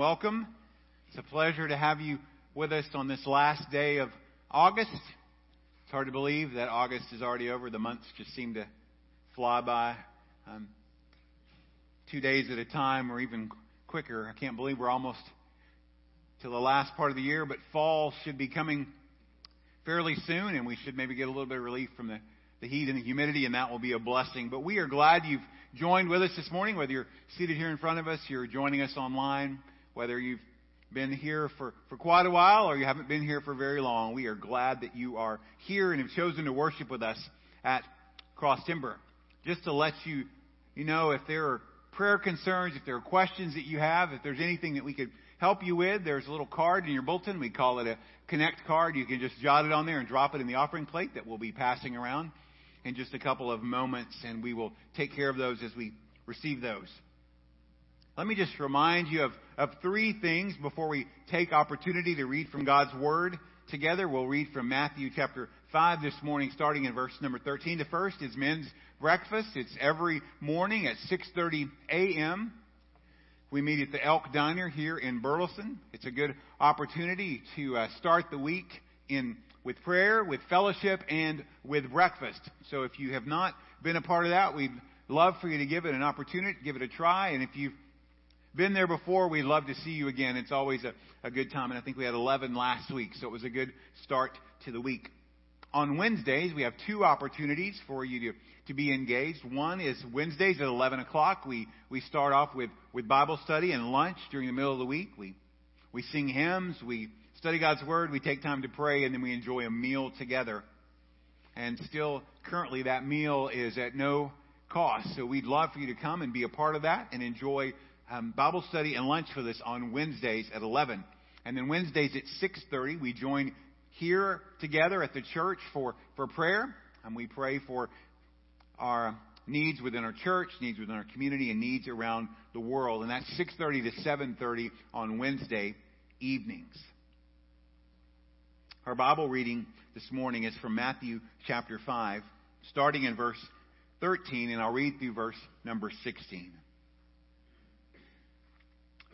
welcome. It's a pleasure to have you with us on this last day of August. It's hard to believe that August is already over. The months just seem to fly by um, two days at a time or even quicker. I can't believe we're almost to the last part of the year, but fall should be coming fairly soon, and we should maybe get a little bit of relief from the, the heat and the humidity, and that will be a blessing. But we are glad you've joined with us this morning, whether you're seated here in front of us, you're joining us online, whether you've been here for, for quite a while or you haven't been here for very long. We are glad that you are here and have chosen to worship with us at Cross Timber. Just to let you, you know, if there are prayer concerns, if there are questions that you have, if there's anything that we could help you with, there's a little card in your bulletin. We call it a Connect card. You can just jot it on there and drop it in the offering plate that we'll be passing around in just a couple of moments, and we will take care of those as we receive those. Let me just remind you of, of three things before we take opportunity to read from God's Word together. We'll read from Matthew chapter 5 this morning, starting in verse number 13. The first is men's breakfast. It's every morning at 6.30 a.m. We meet at the Elk Diner here in Burleson. It's a good opportunity to uh, start the week in with prayer, with fellowship, and with breakfast. So if you have not been a part of that, we'd love for you to give it an opportunity, give it a try. And if you've been there before, we'd love to see you again. It's always a, a good time. And I think we had 11 last week, so it was a good start to the week. On Wednesdays, we have two opportunities for you to, to be engaged. One is Wednesdays at 11 o'clock. We, we start off with, with Bible study and lunch during the middle of the week. We, we sing hymns. We study God's Word, we take time to pray, and then we enjoy a meal together. And still, currently, that meal is at no cost. So we'd love for you to come and be a part of that and enjoy um, Bible study and lunch for this on Wednesdays at 11. And then Wednesdays at 6.30, we join here together at the church for, for prayer. And we pray for our needs within our church, needs within our community, and needs around the world. And that's 6.30 to 7.30 on Wednesday evenings. Our Bible reading this morning is from Matthew chapter 5, starting in verse 13, and I'll read through verse number 16.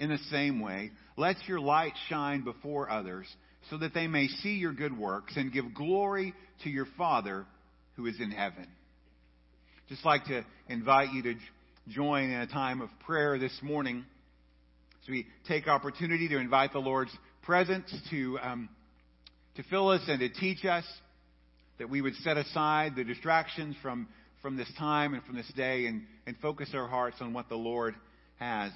In the same way, let your light shine before others, so that they may see your good works and give glory to your Father who is in heaven. Just like to invite you to join in a time of prayer this morning as we take opportunity to invite the Lord's presence to um, to fill us and to teach us, that we would set aside the distractions from, from this time and from this day and, and focus our hearts on what the Lord has.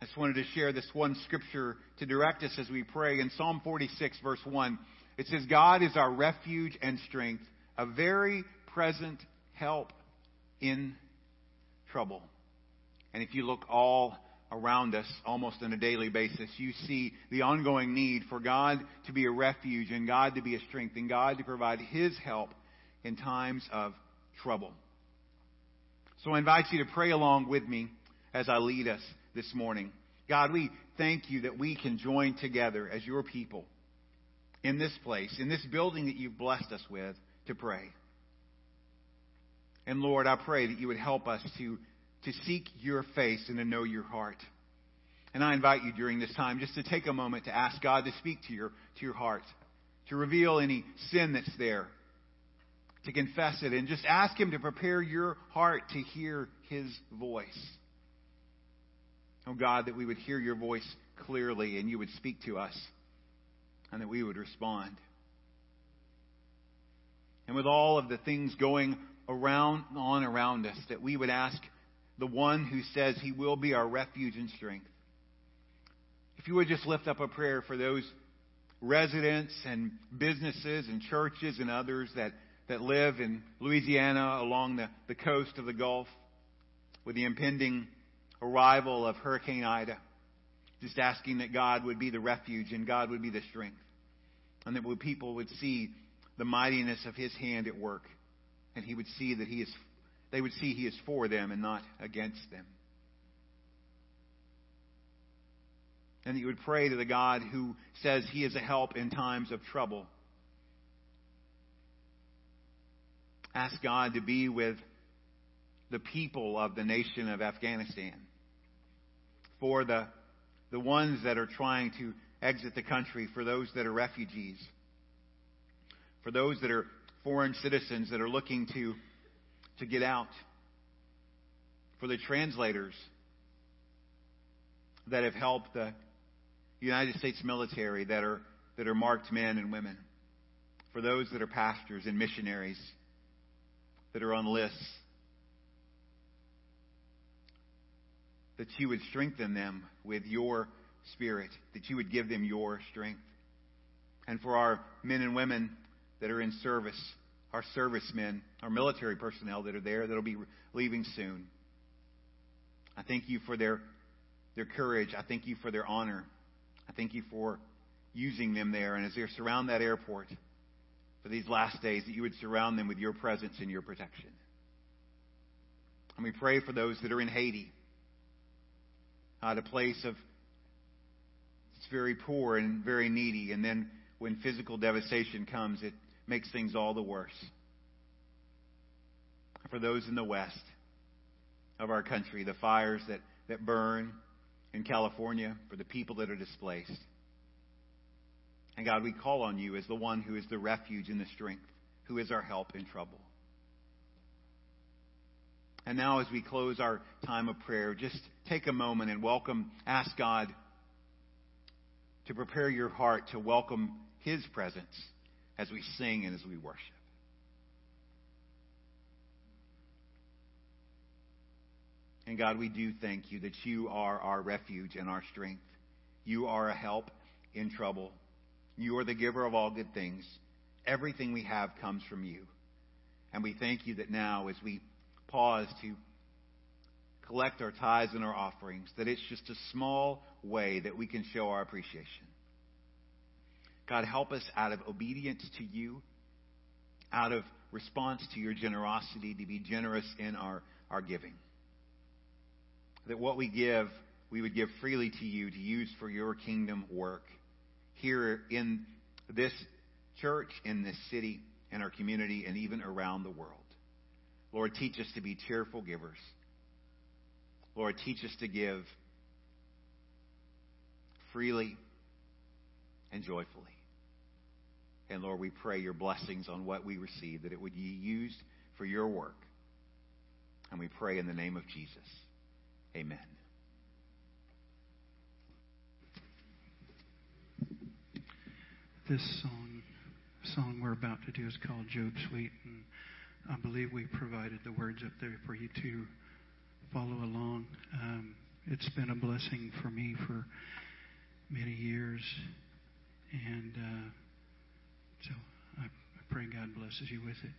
I just wanted to share this one scripture to direct us as we pray. In Psalm 46, verse 1, it says, God is our refuge and strength, a very present help in trouble. And if you look all around us almost on a daily basis, you see the ongoing need for God to be a refuge and God to be a strength and God to provide His help in times of trouble. So I invite you to pray along with me as I lead us this morning. God, we thank you that we can join together as your people in this place, in this building that you've blessed us with, to pray. And Lord, I pray that you would help us to to seek your face and to know your heart. And I invite you during this time just to take a moment to ask God to speak to your, to your heart, to reveal any sin that's there, to confess it, and just ask Him to prepare your heart to hear His voice. Oh God, that we would hear your voice clearly and you would speak to us and that we would respond. And with all of the things going around on around us, that we would ask the one who says he will be our refuge and strength. If you would just lift up a prayer for those residents and businesses and churches and others that, that live in Louisiana along the, the coast of the Gulf with the impending arrival of Hurricane Ida. Just asking that God would be the refuge and God would be the strength. And that people would see the mightiness of his hand at work. And he would see that he is, they would see he is for them and not against them. And that you would pray to the God who says he is a help in times of trouble. Ask God to be with the people of the nation of Afghanistan. For the, the ones that are trying to exit the country, for those that are refugees, for those that are foreign citizens that are looking to, to get out, for the translators that have helped the United States military that are, that are marked men and women, for those that are pastors and missionaries that are on lists, that you would strengthen them with your spirit, that you would give them your strength. And for our men and women that are in service, our servicemen, our military personnel that are there that'll be leaving soon. I thank you for their, their courage. I thank you for their honor. I thank you for using them there. And as they surround that airport for these last days, that you would surround them with your presence and your protection. And we pray for those that are in Haiti, Uh, at a place of it's very poor and very needy. And then when physical devastation comes, it makes things all the worse. For those in the west of our country, the fires that, that burn, in California, for the people that are displaced. And God, we call on you as the one who is the refuge and the strength, who is our help in trouble. And now, as we close our time of prayer, just take a moment and welcome, ask God to prepare your heart to welcome His presence as we sing and as we worship. And God, we do thank you that you are our refuge and our strength. You are a help in trouble. You are the giver of all good things. Everything we have comes from you. And we thank you that now, as we pause to collect our tithes and our offerings, that it's just a small way that we can show our appreciation. God, help us out of obedience to you, out of response to your generosity, to be generous in our, our giving that what we give, we would give freely to you to use for your kingdom work here in this church, in this city, in our community, and even around the world. Lord, teach us to be cheerful givers. Lord, teach us to give freely and joyfully. And Lord, we pray your blessings on what we receive, that it would be used for your work. And we pray in the name of Jesus. Amen. This song, song we're about to do is called Job Suite, and I believe we provided the words up there for you to follow along. Um, it's been a blessing for me for many years, and uh, so I, pray God blesses you with it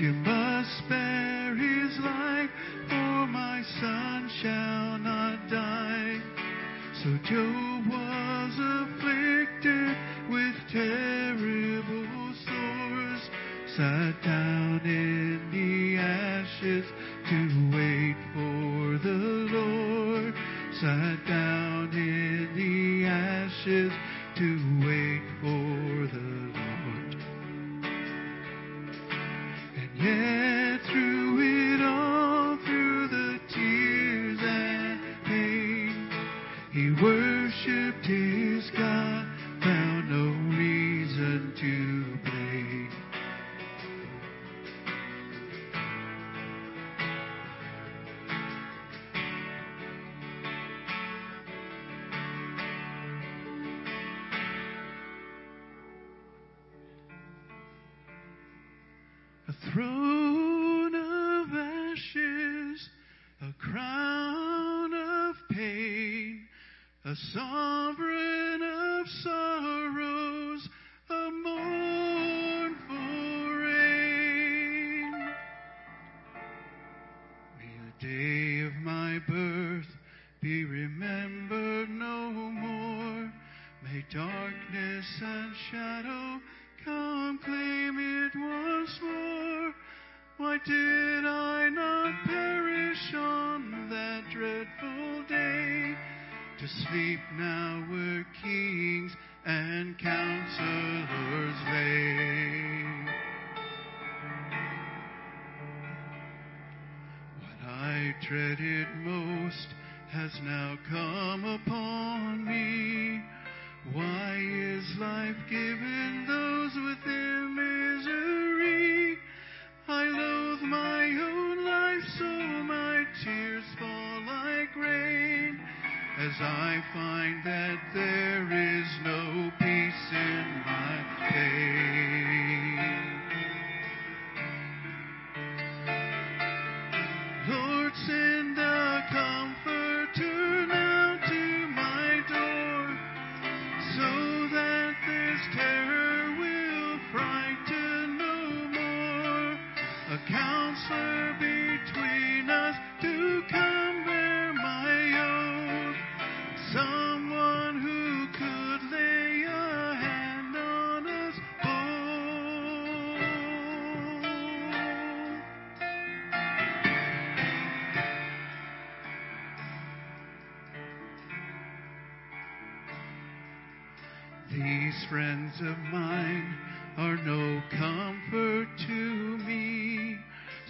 you must spare his life, for my son shall not die. So Job was afflicted with terrible sores, sat down in the ashes to wait for the Lord, sat down in the ashes.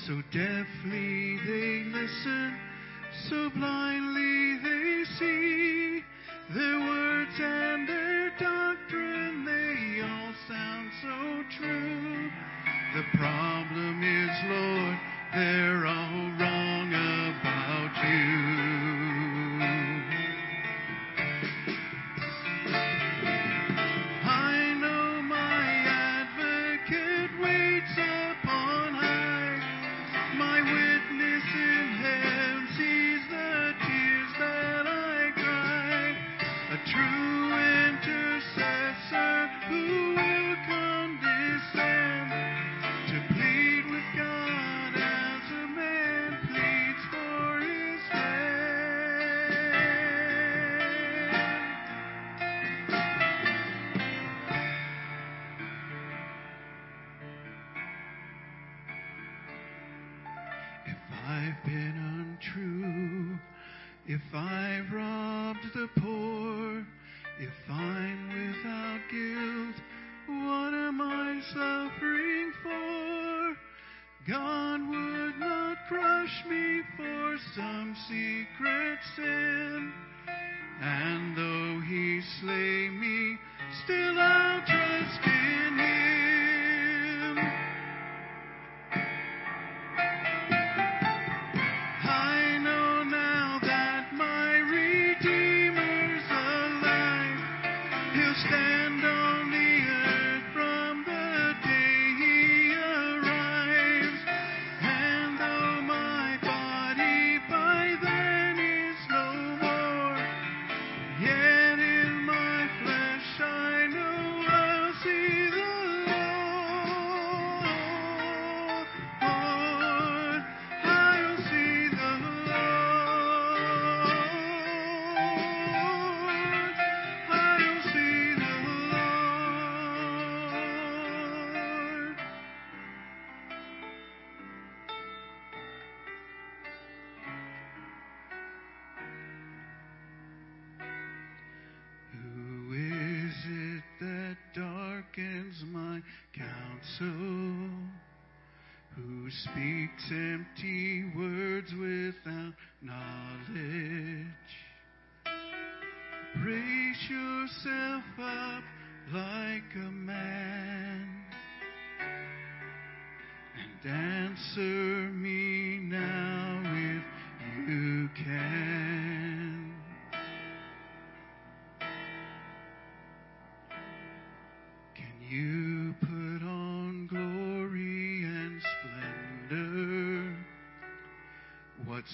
So deftly they listen, so blindly they see. Their words and their doctrine, they all sound so true. The problem is, Lord, they're all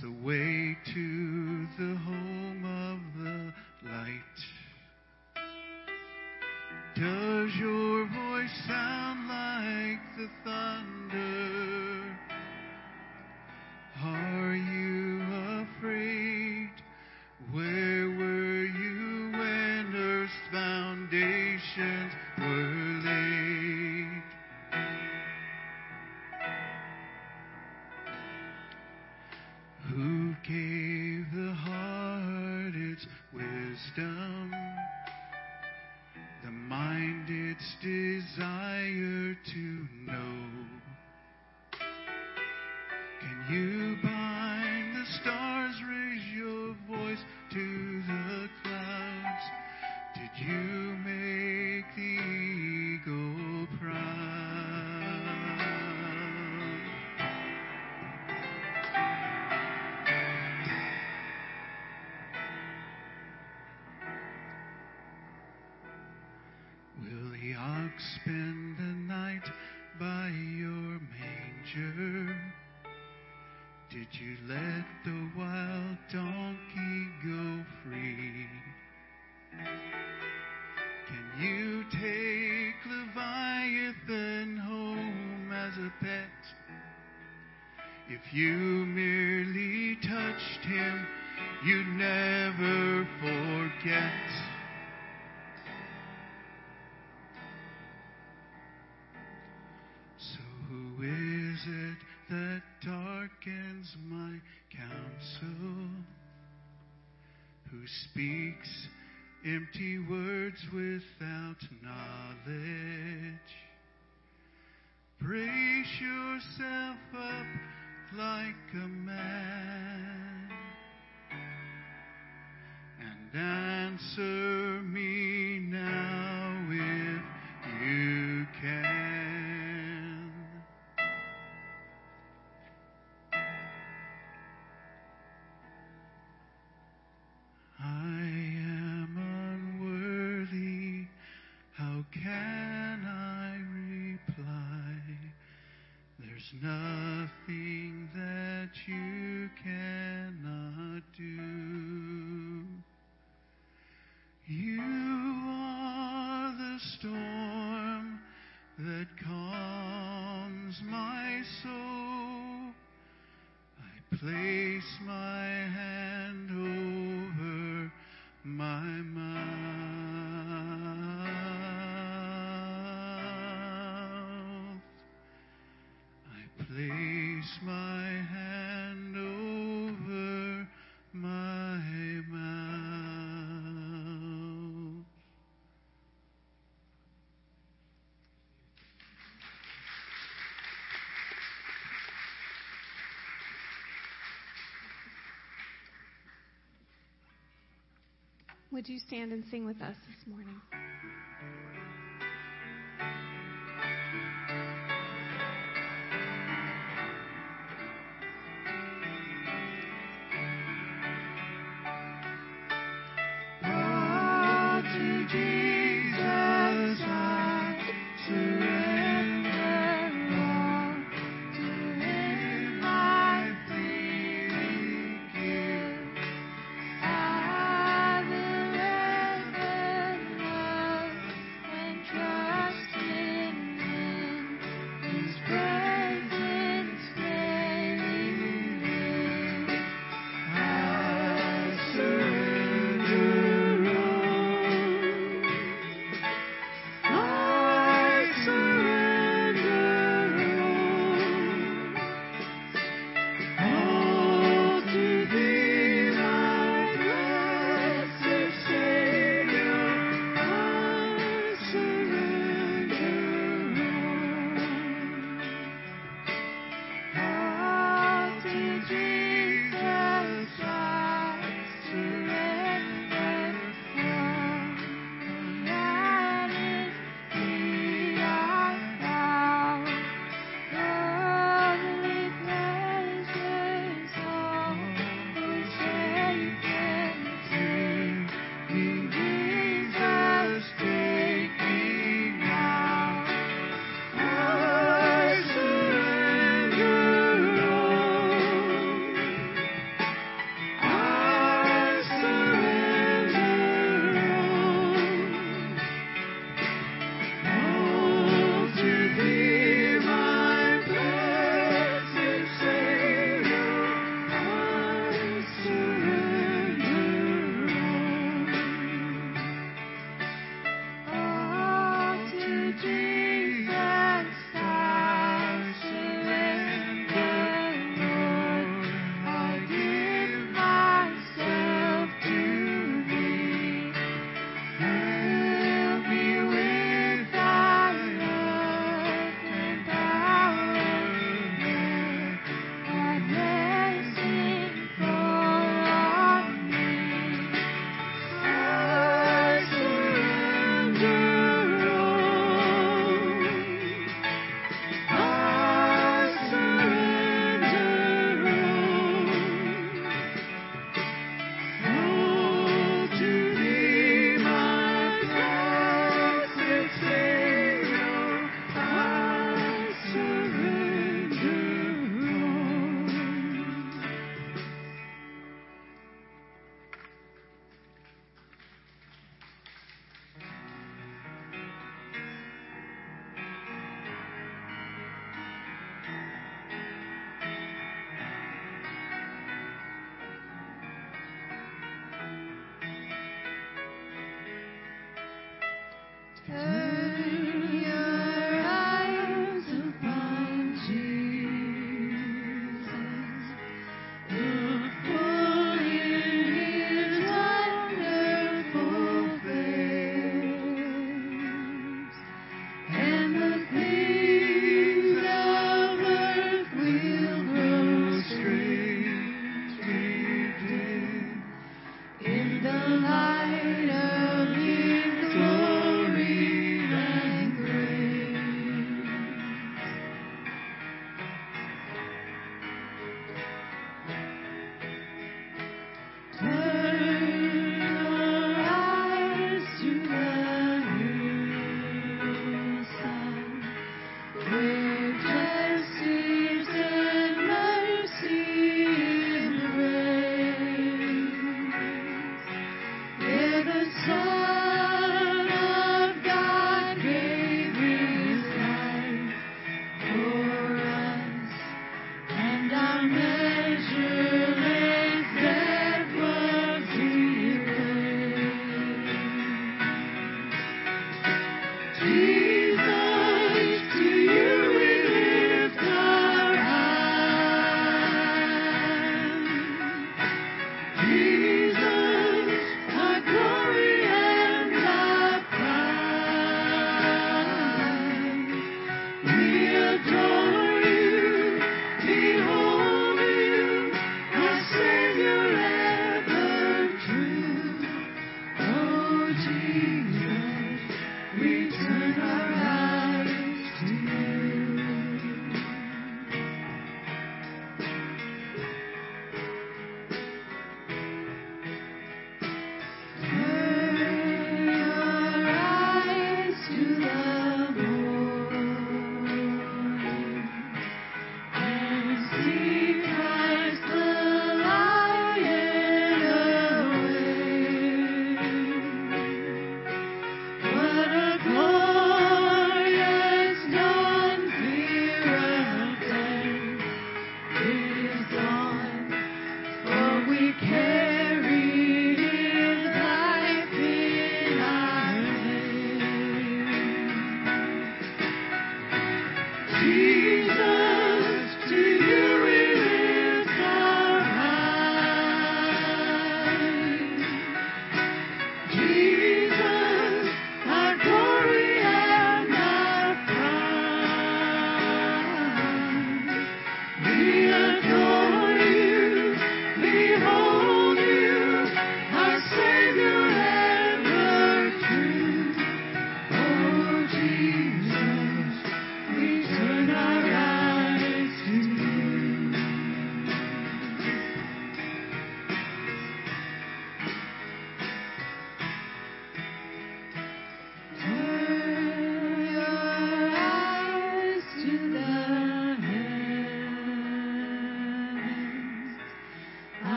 the way place my hand over my mouth. Would you stand and sing with us this morning?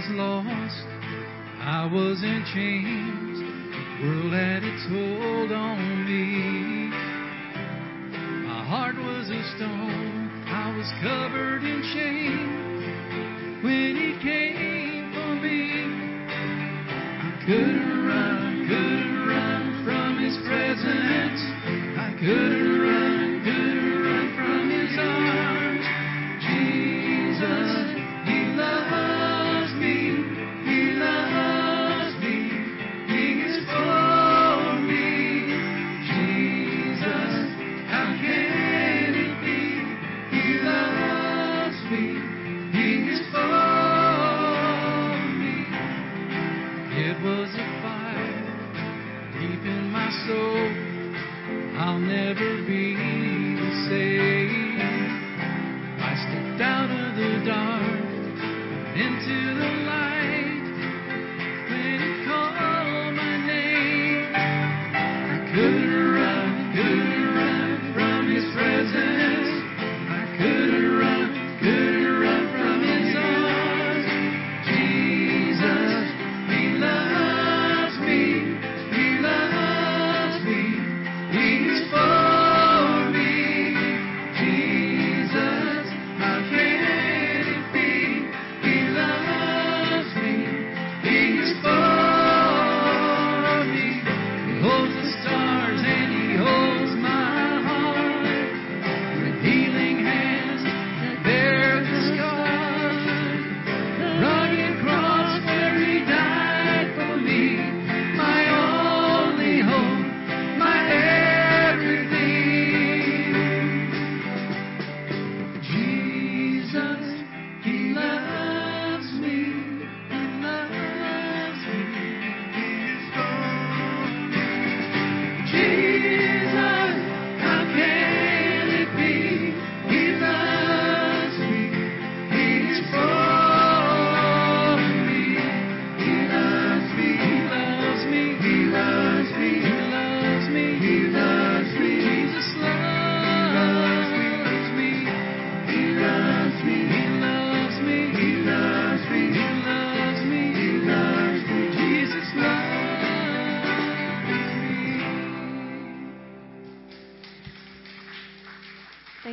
was lost, I was in chains. The world had its hold on me. My heart was a stone, I was covered in shame. When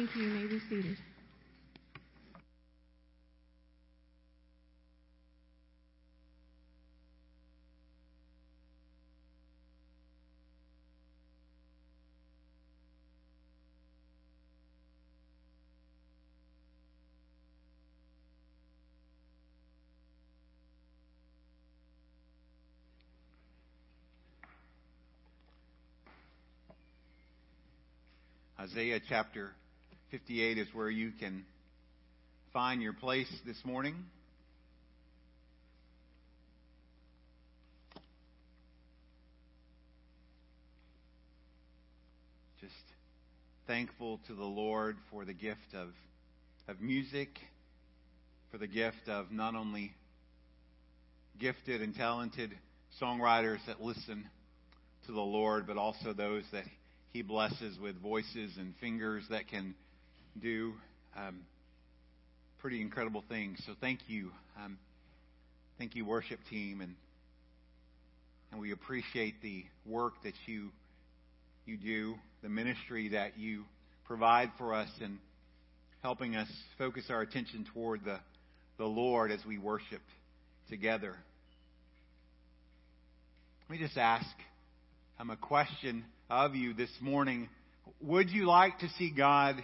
Thank you. You may be seated. Isaiah chapter 58 is where you can find your place this morning. Just thankful to the Lord for the gift of, of music, for the gift of not only gifted and talented songwriters that listen to the Lord, but also those that he blesses with voices and fingers that can do um, pretty incredible things. So thank you. Um, thank you, worship team, and and we appreciate the work that you you do, the ministry that you provide for us, and helping us focus our attention toward the the Lord as we worship together. Let me just ask um, a question of you this morning. Would you like to see God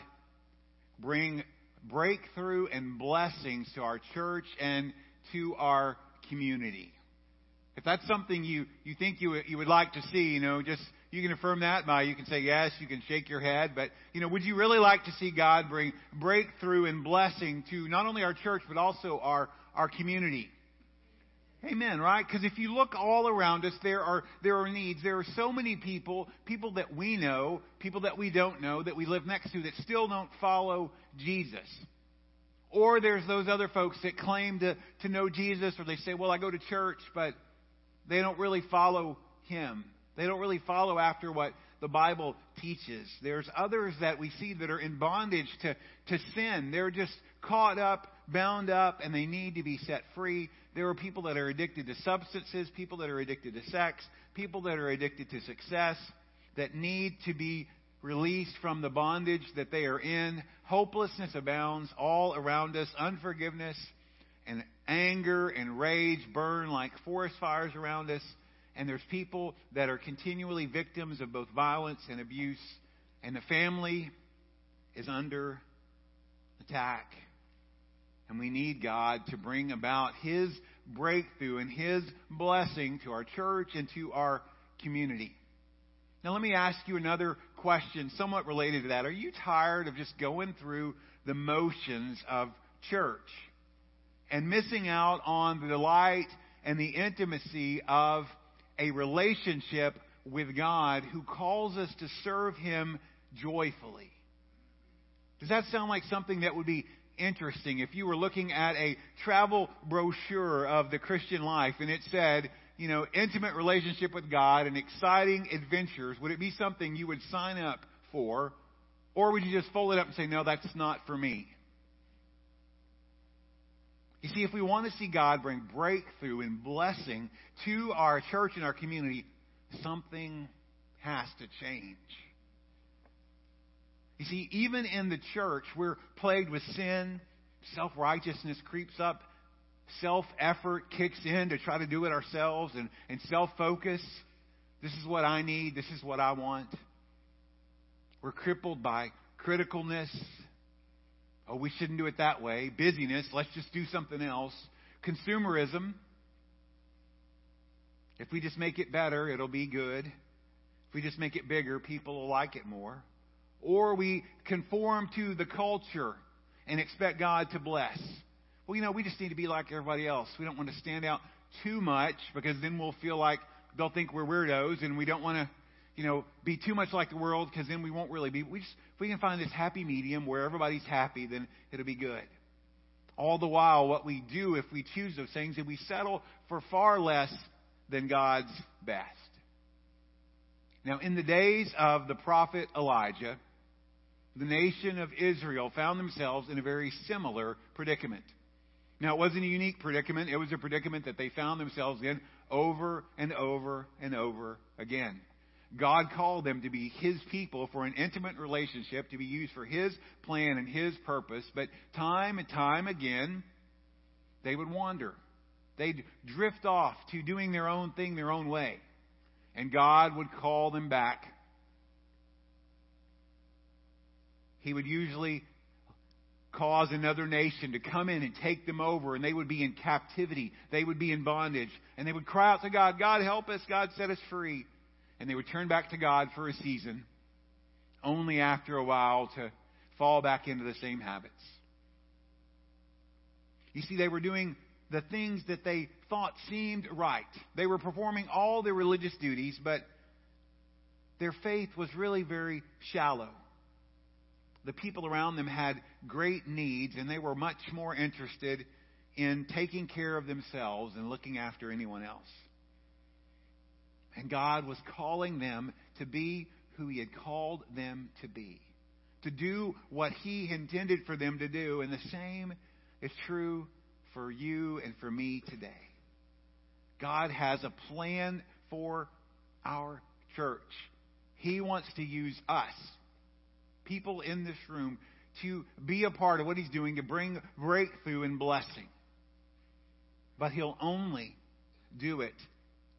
bring breakthrough and blessings to our church and to our community? If that's something you, you think you, you would like to see, you know, just, you can affirm that by, you can say yes, you can shake your head, but, you know, would you really like to see God bring breakthrough and blessing to not only our church, but also our, our community? Amen, right? Because if you look all around us, there are, there are needs. There are so many people, people that we know, people that we don't know, that we live next to, that still don't follow Jesus. Or there's those other folks that claim to, to know Jesus, or they say, well, I go to church, but they don't really follow Him. They don't really follow after what the Bible teaches. There's others that we see that are in bondage to, to sin. They're just caught up, bound up, and they need to be set free. There are people that are addicted to substances, people that are addicted to sex, people that are addicted to success, that need to be released from the bondage that they are in. Hopelessness abounds all around us. Unforgiveness and anger and rage burn like forest fires around us. And there's people that are continually victims of both violence and abuse. And the family is under attack. And we need God to bring about His breakthrough and His blessing to our church and to our community. Now, let me ask you another question, somewhat related to that. Are you tired of just going through the motions of church and missing out on the delight and the intimacy of a relationship with God who calls us to serve Him joyfully? Does that sound like something that would be interesting if you were looking at a travel brochure of the Christian life and it said, you know, intimate relationship with God and exciting adventures, would it be something you would sign up for? Or would you just fold it up and say, no, that's not for me? You see, if we want to see God bring breakthrough and blessing to our church and our community, something has to change. You see, even in the church, we're plagued with sin. Self righteousness creeps up. Self effort kicks in to try to do it ourselves and, and self focus. This is what I need. This is what I want. We're crippled by criticalness. Oh, we shouldn't do it that way. Busyness. Let's just do something else. Consumerism. If we just make it better, it'll be good. If we just make it bigger, people will like it more or we conform to the culture and expect God to bless. Well, you know, we just need to be like everybody else. We don't want to stand out too much because then we'll feel like they'll think we're weirdos and we don't want to, you know, be too much like the world because then we won't really be. We just, if we can find this happy medium where everybody's happy, then it'll be good. All the while, what we do if we choose those things is we settle for far less than God's best. Now, in the days of the prophet Elijah, the nation of Israel found themselves in a very similar predicament. Now, it wasn't a unique predicament, it was a predicament that they found themselves in over and over and over again. God called them to be His people for an intimate relationship, to be used for His plan and His purpose. But time and time again, they would wander. They'd drift off to doing their own thing their own way. And God would call them back. He would usually cause another nation to come in and take them over, and they would be in captivity. They would be in bondage. And they would cry out to God, God, help us. God, set us free. And they would turn back to God for a season, only after a while to fall back into the same habits. You see, they were doing the things that they thought seemed right. They were performing all their religious duties, but their faith was really very shallow. The people around them had great needs, and they were much more interested in taking care of themselves and looking after anyone else. And God was calling them to be who He had called them to be, to do what He intended for them to do. And the same is true for you and for me today. God has a plan for our church. He wants to use us, people in this room, to be a part of what He's doing to bring breakthrough and blessing. But He'll only do it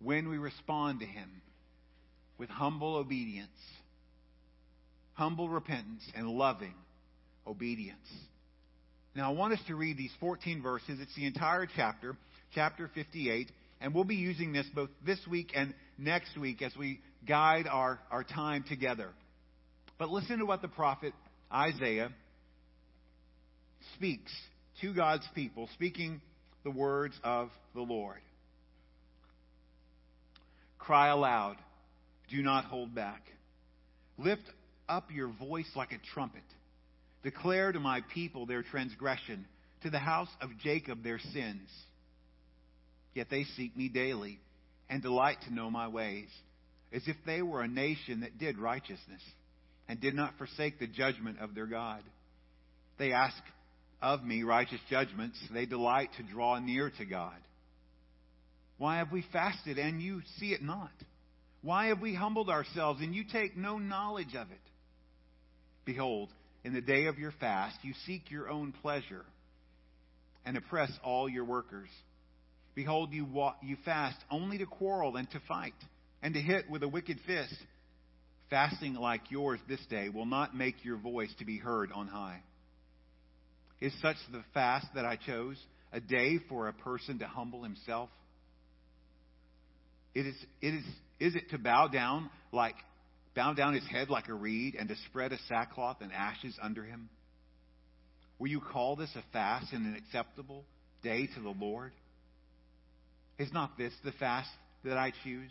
when we respond to Him with humble obedience, humble repentance, and loving obedience. Now, I want us to read these 14 verses. It's the entire chapter, chapter 58, and we'll be using this both this week and next week as we guide our, our time together. But listen to what the prophet Isaiah speaks to God's people, speaking the words of the Lord. Cry aloud, do not hold back. Lift up your voice like a trumpet. Declare to my people their transgression, to the house of Jacob their sins. Yet they seek me daily and delight to know my ways, as if they were a nation that did righteousness and did not forsake the judgment of their God. They ask of me righteous judgments. They delight to draw near to God. Why have we fasted and you see it not? Why have we humbled ourselves and you take no knowledge of it? Behold, in the day of your fast, you seek your own pleasure and oppress all your workers. Behold, you, you fast only to quarrel and to fight and to hit with a wicked fist. Fasting like yours this day will not make your voice to be heard on high. Is such the fast that I chose, a day for a person to humble himself? It is, it is, is it to bow down like bow down his head like a reed and to spread a sackcloth and ashes under him? Will you call this a fast and an acceptable day to the Lord? Is not this the fast that I choose?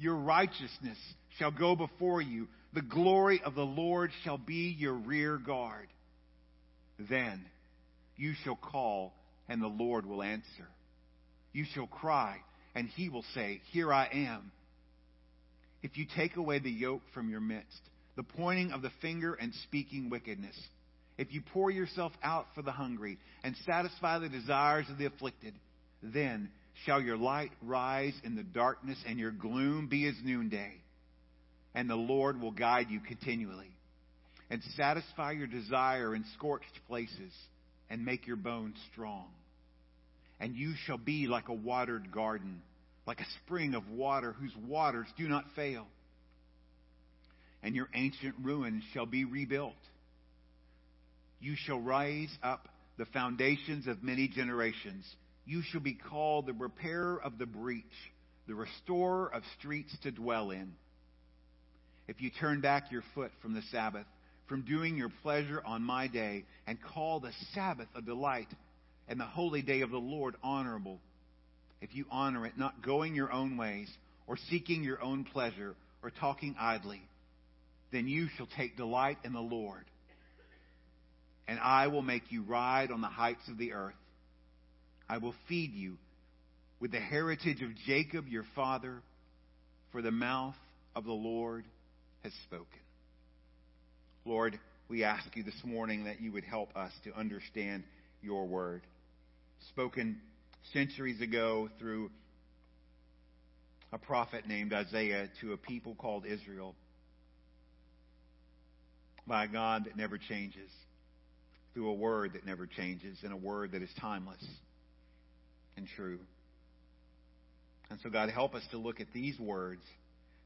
Your righteousness shall go before you. The glory of the Lord shall be your rear guard. Then you shall call and the Lord will answer. You shall cry, and he will say, Here I am. If you take away the yoke from your midst, the pointing of the finger and speaking wickedness, if you pour yourself out for the hungry and satisfy the desires of the afflicted, then shall your light rise in the darkness and your gloom be as noonday. And the Lord will guide you continually and satisfy your desire in scorched places and make your bones strong and you shall be like a watered garden, like a spring of water whose waters do not fail. And your ancient ruins shall be rebuilt. You shall rise up the foundations of many generations. You shall be called the repairer of the breach, the restorer of streets to dwell in. If you turn back your foot from the Sabbath, from doing your pleasure on my day, and call the Sabbath a delight, and the holy day of the Lord honorable. If you honor it, not going your own ways, or seeking your own pleasure, or talking idly, then you shall take delight in the Lord. And I will make you ride on the heights of the earth. I will feed you with the heritage of Jacob your father, for the mouth of the Lord has spoken. Lord, we ask you this morning that you would help us to understand your word. Spoken centuries ago through a prophet named Isaiah to a people called Israel by a God that never changes, through a word that never changes, and a word that is timeless and true. And so, God, help us to look at these words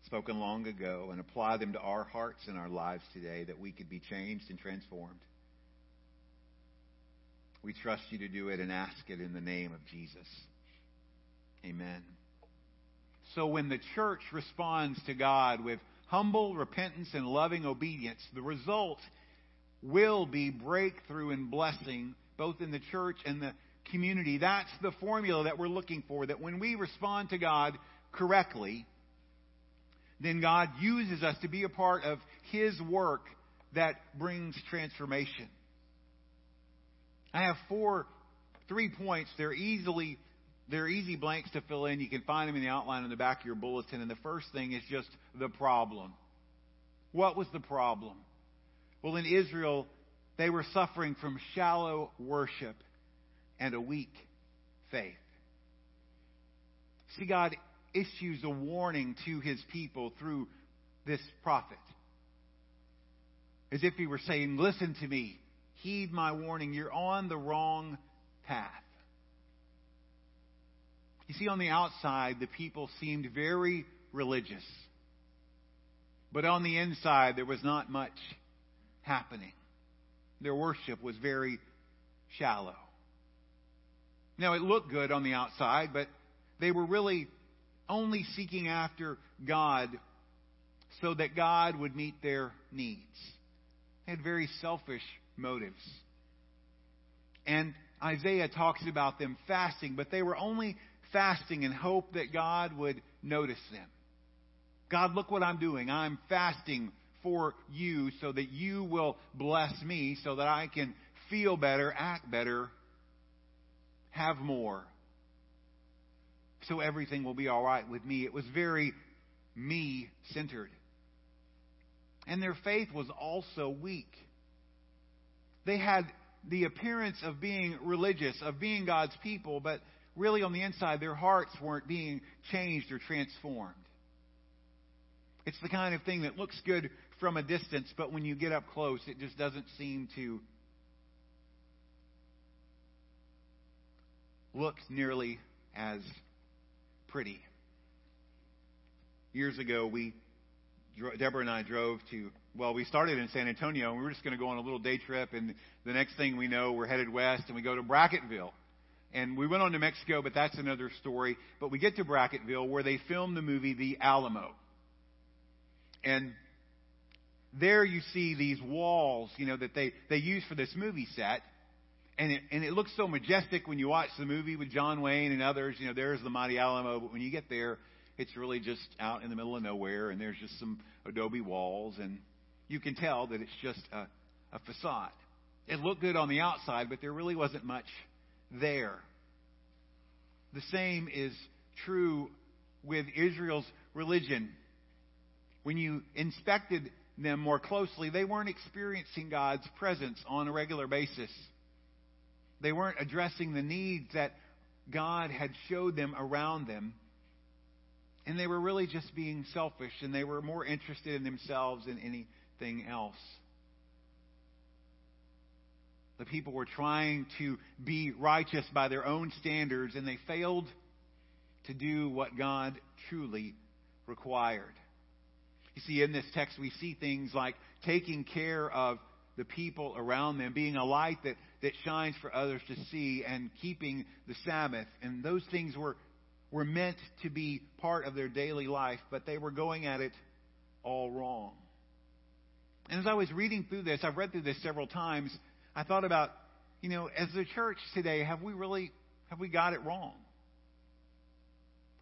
spoken long ago and apply them to our hearts and our lives today that we could be changed and transformed. We trust you to do it and ask it in the name of Jesus. Amen. So when the church responds to God with humble repentance and loving obedience, the result will be breakthrough and blessing both in the church and the community. That's the formula that we're looking for. That when we respond to God correctly, then God uses us to be a part of His work that brings transformation. I have four, three points. They're easily, they're easy blanks to fill in. You can find them in the outline on the back of your bulletin. And the first thing is just the problem. What was the problem? Well, in Israel, they were suffering from shallow worship and a weak faith. See, God issues a warning to his people through this prophet. As if he were saying, Listen to me, heed my warning, you're on the wrong path. You see, on the outside, the people seemed very religious. But on the inside, there was not much happening. Their worship was very shallow. Now, it looked good on the outside, but they were really only seeking after God so that God would meet their needs. They had very selfish motives. And Isaiah talks about them fasting, but they were only fasting in hope that God would notice them. God, look what I'm doing. I'm fasting for you so that you will bless me so that I can feel better, act better, have more. So everything will be all right with me. It was very me centered. And their faith was also weak. They had the appearance of being religious, of being God's people, but really on the inside, their hearts weren't being changed or transformed. It's the kind of thing that looks good from a distance, but when you get up close, it just doesn't seem to look nearly as pretty. Years ago, we Deborah and I drove to well, we started in San Antonio, and we were just going to go on a little day trip, and the next thing we know, we're headed west, and we go to Brackettville. And we went on to Mexico, but that's another story. But we get to Brackettville, where they filmed the movie The Alamo. And there you see these walls, you know, that they, they use for this movie set. And it, and it looks so majestic when you watch the movie with John Wayne and others. You know, there's the mighty Alamo. But when you get there, it's really just out in the middle of nowhere, and there's just some adobe walls, and you can tell that it's just a, a facade. It looked good on the outside, but there really wasn't much there. The same is true with Israel's religion. When you inspected them more closely, they weren't experiencing God's presence on a regular basis. They weren't addressing the needs that God had showed them around them. And they were really just being selfish, and they were more interested in themselves than anything else. The people were trying to be righteous by their own standards, and they failed to do what God truly required. You see, in this text, we see things like taking care of the people around them, being a light that, that shines for others to see, and keeping the Sabbath. And those things were, were meant to be part of their daily life, but they were going at it all wrong. And as I was reading through this, I've read through this several times, I thought about, you know, as the church today, have we really, have we got it wrong?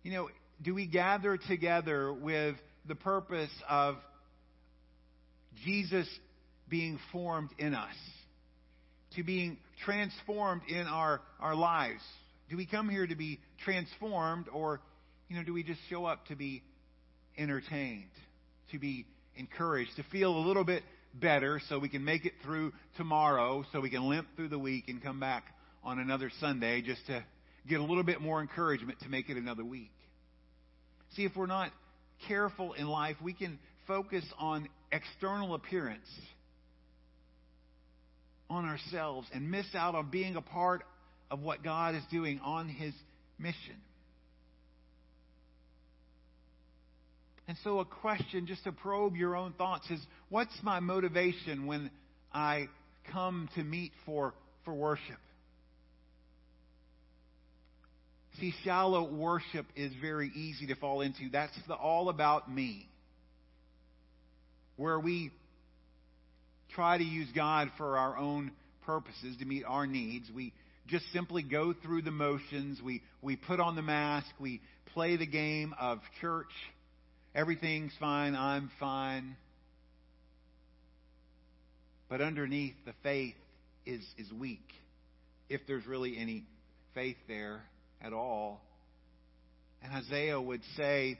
You know, do we gather together with the purpose of Jesus being formed in us, to being transformed in our, our lives. Do we come here to be transformed, or you know, do we just show up to be entertained, to be encouraged, to feel a little bit better so we can make it through tomorrow, so we can limp through the week and come back on another Sunday just to get a little bit more encouragement to make it another week? See, if we're not careful in life, we can focus on external appearance, on ourselves, and miss out on being a part of what God is doing on His mission. And so, a question just to probe your own thoughts is what's my motivation when I come to meet for, for worship? See, shallow worship is very easy to fall into. That's the all about me. Where we try to use God for our own purposes to meet our needs. We just simply go through the motions. We, we put on the mask. We play the game of church. Everything's fine. I'm fine. But underneath, the faith is, is weak. If there's really any faith there at all. And Isaiah would say,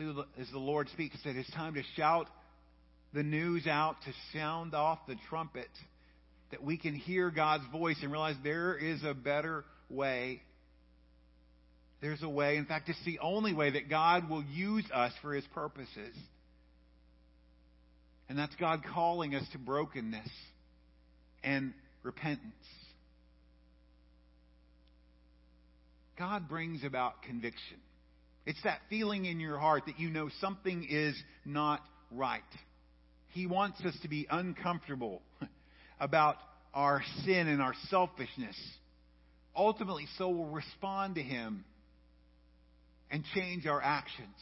as the Lord speaks, that it's time to shout the news out, to sound off the trumpet, that we can hear God's voice and realize there is a better way. There's a way. In fact, it's the only way that God will use us for His purposes. And that's God calling us to brokenness and repentance. God brings about conviction. It's that feeling in your heart that you know something is not right. He wants us to be uncomfortable about our sin and our selfishness. Ultimately, so we'll respond to Him and change our actions.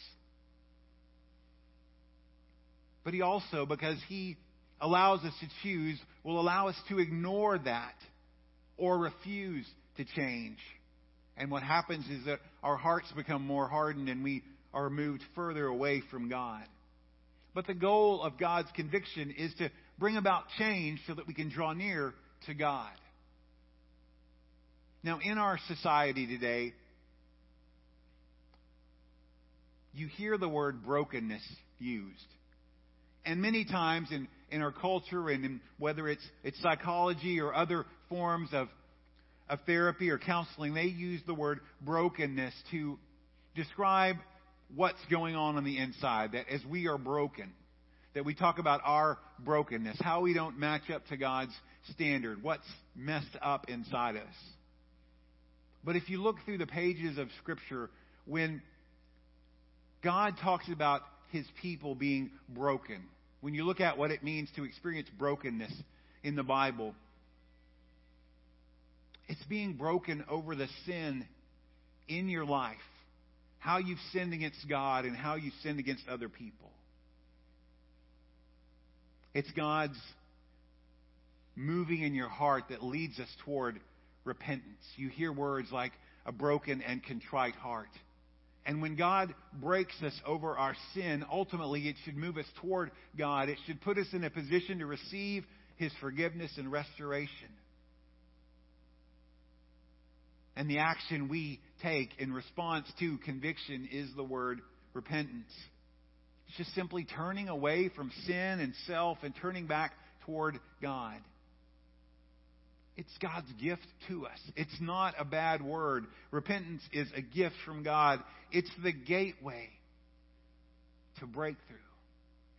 But He also, because He allows us to choose, will allow us to ignore that or refuse to change. And what happens is that our hearts become more hardened and we are moved further away from God. But the goal of God's conviction is to bring about change so that we can draw near to God. Now, in our society today, you hear the word brokenness used. And many times in, in our culture and in, whether it's, it's psychology or other forms of of therapy or counseling, they use the word brokenness to describe what's going on on the inside. That as we are broken, that we talk about our brokenness, how we don't match up to God's standard, what's messed up inside us. But if you look through the pages of Scripture, when God talks about his people being broken, when you look at what it means to experience brokenness in the Bible, it's being broken over the sin in your life, how you've sinned against God and how you've sinned against other people. It's God's moving in your heart that leads us toward repentance. You hear words like a broken and contrite heart. And when God breaks us over our sin, ultimately it should move us toward God. It should put us in a position to receive His forgiveness and restoration. And the action we take in response to conviction is the word repentance. It's just simply turning away from sin and self and turning back toward God. It's God's gift to us. It's not a bad word. Repentance is a gift from God. It's the gateway to breakthrough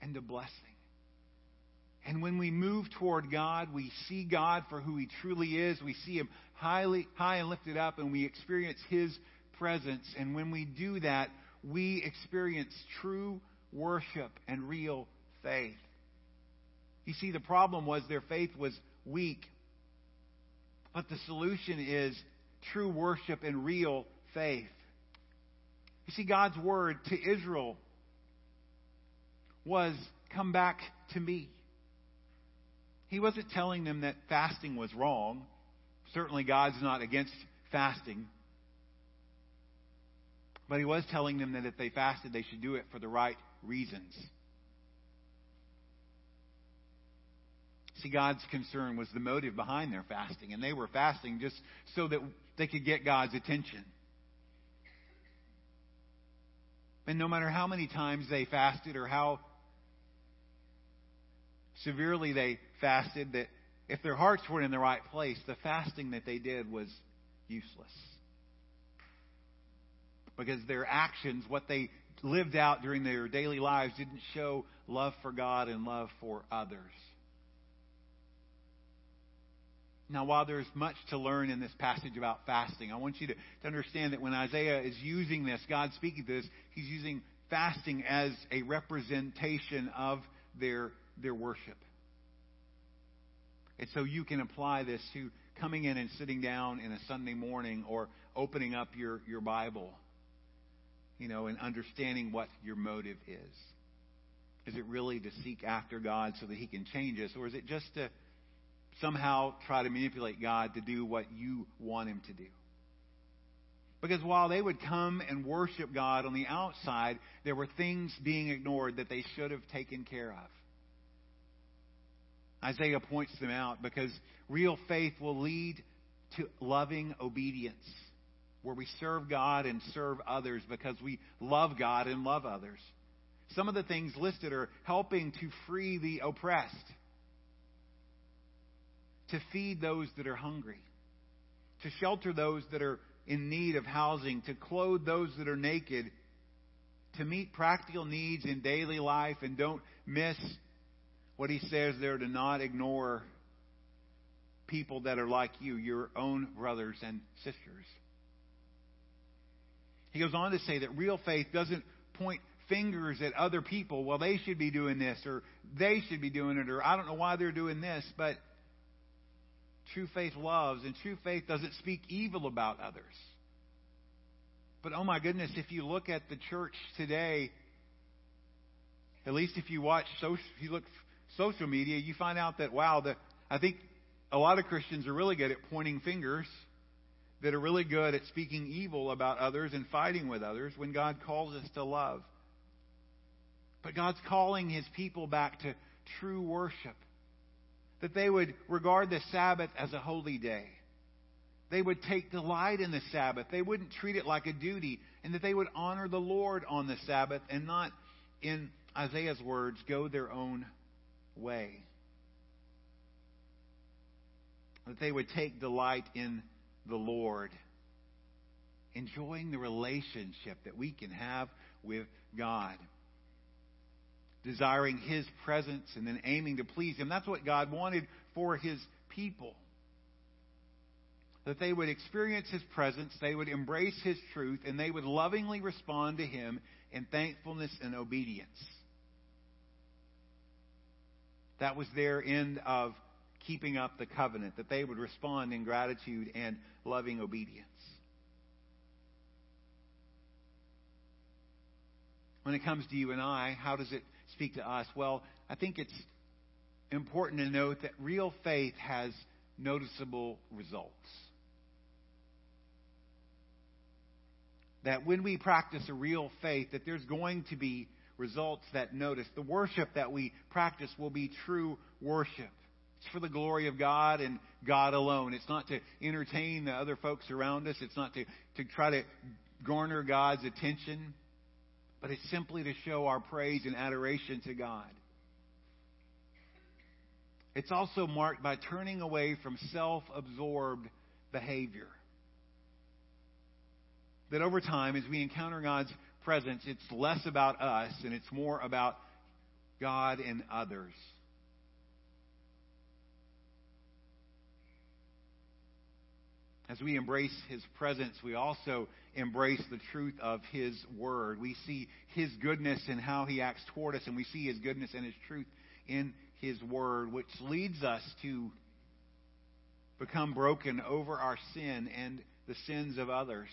and to blessing. And when we move toward God, we see God for who He truly is. We see Him highly, high and lifted up, and we experience His presence. And when we do that, we experience true worship and real faith. You see, the problem was their faith was weak. But the solution is true worship and real faith. You see, God's word to Israel was, Come back to me. He wasn't telling them that fasting was wrong. Certainly, God's not against fasting. But he was telling them that if they fasted, they should do it for the right reasons. See, God's concern was the motive behind their fasting, and they were fasting just so that they could get God's attention. And no matter how many times they fasted or how severely they fasted, that if their hearts weren't in the right place, the fasting that they did was useless. Because their actions, what they lived out during their daily lives, didn't show love for God and love for others. Now, while there's much to learn in this passage about fasting, I want you to, to understand that when Isaiah is using this, God speaking this, he's using fasting as a representation of their, their worship. And so you can apply this to coming in and sitting down in a Sunday morning or opening up your, your Bible, you know, and understanding what your motive is. Is it really to seek after God so that He can change us, or is it just to somehow try to manipulate God to do what you want him to do. Because while they would come and worship God on the outside, there were things being ignored that they should have taken care of. Isaiah points them out because real faith will lead to loving obedience, where we serve God and serve others because we love God and love others. Some of the things listed are helping to free the oppressed to feed those that are hungry, to shelter those that are in need of housing, to clothe those that are naked, to meet practical needs in daily life, and don't miss what he says there to not ignore people that are like you, your own brothers and sisters. He goes on to say that real faith doesn't point fingers at other people. Well, they should be doing this, or they should be doing it, or I don't know why they're doing this, but true faith loves, and true faith doesn't speak evil about others. But oh my goodness, if you look at the church today, at least if you watch social, if you look social media, you find out that wow, I think a lot of Christians are really good at pointing fingers, that are really good at speaking evil about others and fighting with others when God calls us to love. But God's calling His people back to true worship that they would regard the Sabbath as a holy day. They would take delight in the Sabbath. They wouldn't treat it like a duty, and that they would honor the Lord on the Sabbath and not, in Isaiah's words, go their own way. That they would take delight in the Lord, enjoying the relationship that we can have with God desiring His presence and then aiming to please Him. That's what God wanted for His people. That they would experience His presence, they would embrace His truth, and they would lovingly respond to Him in thankfulness and obedience. That was their end of keeping up the covenant, that they would respond in gratitude and loving obedience. When it comes to you and I, how does it speak to us? Well, I think it's important to note that real faith has noticeable results. That when we practice a real faith, that there's going to be results that notice. The worship that we practice will be true worship. It's for the glory of God and God alone. It's not to entertain the other folks around us. It's not to, to try to garner God's attention but it's simply to show our praise and adoration to God. It's also marked by turning away from self absorbed behavior. That over time, as we encounter God's presence, it's less about us and it's more about God and others. As we embrace His presence, we also embrace the truth of His Word. We see His goodness and how He acts toward us, and we see His goodness and His truth in His Word, which leads us to become broken over our sin and the sins of others.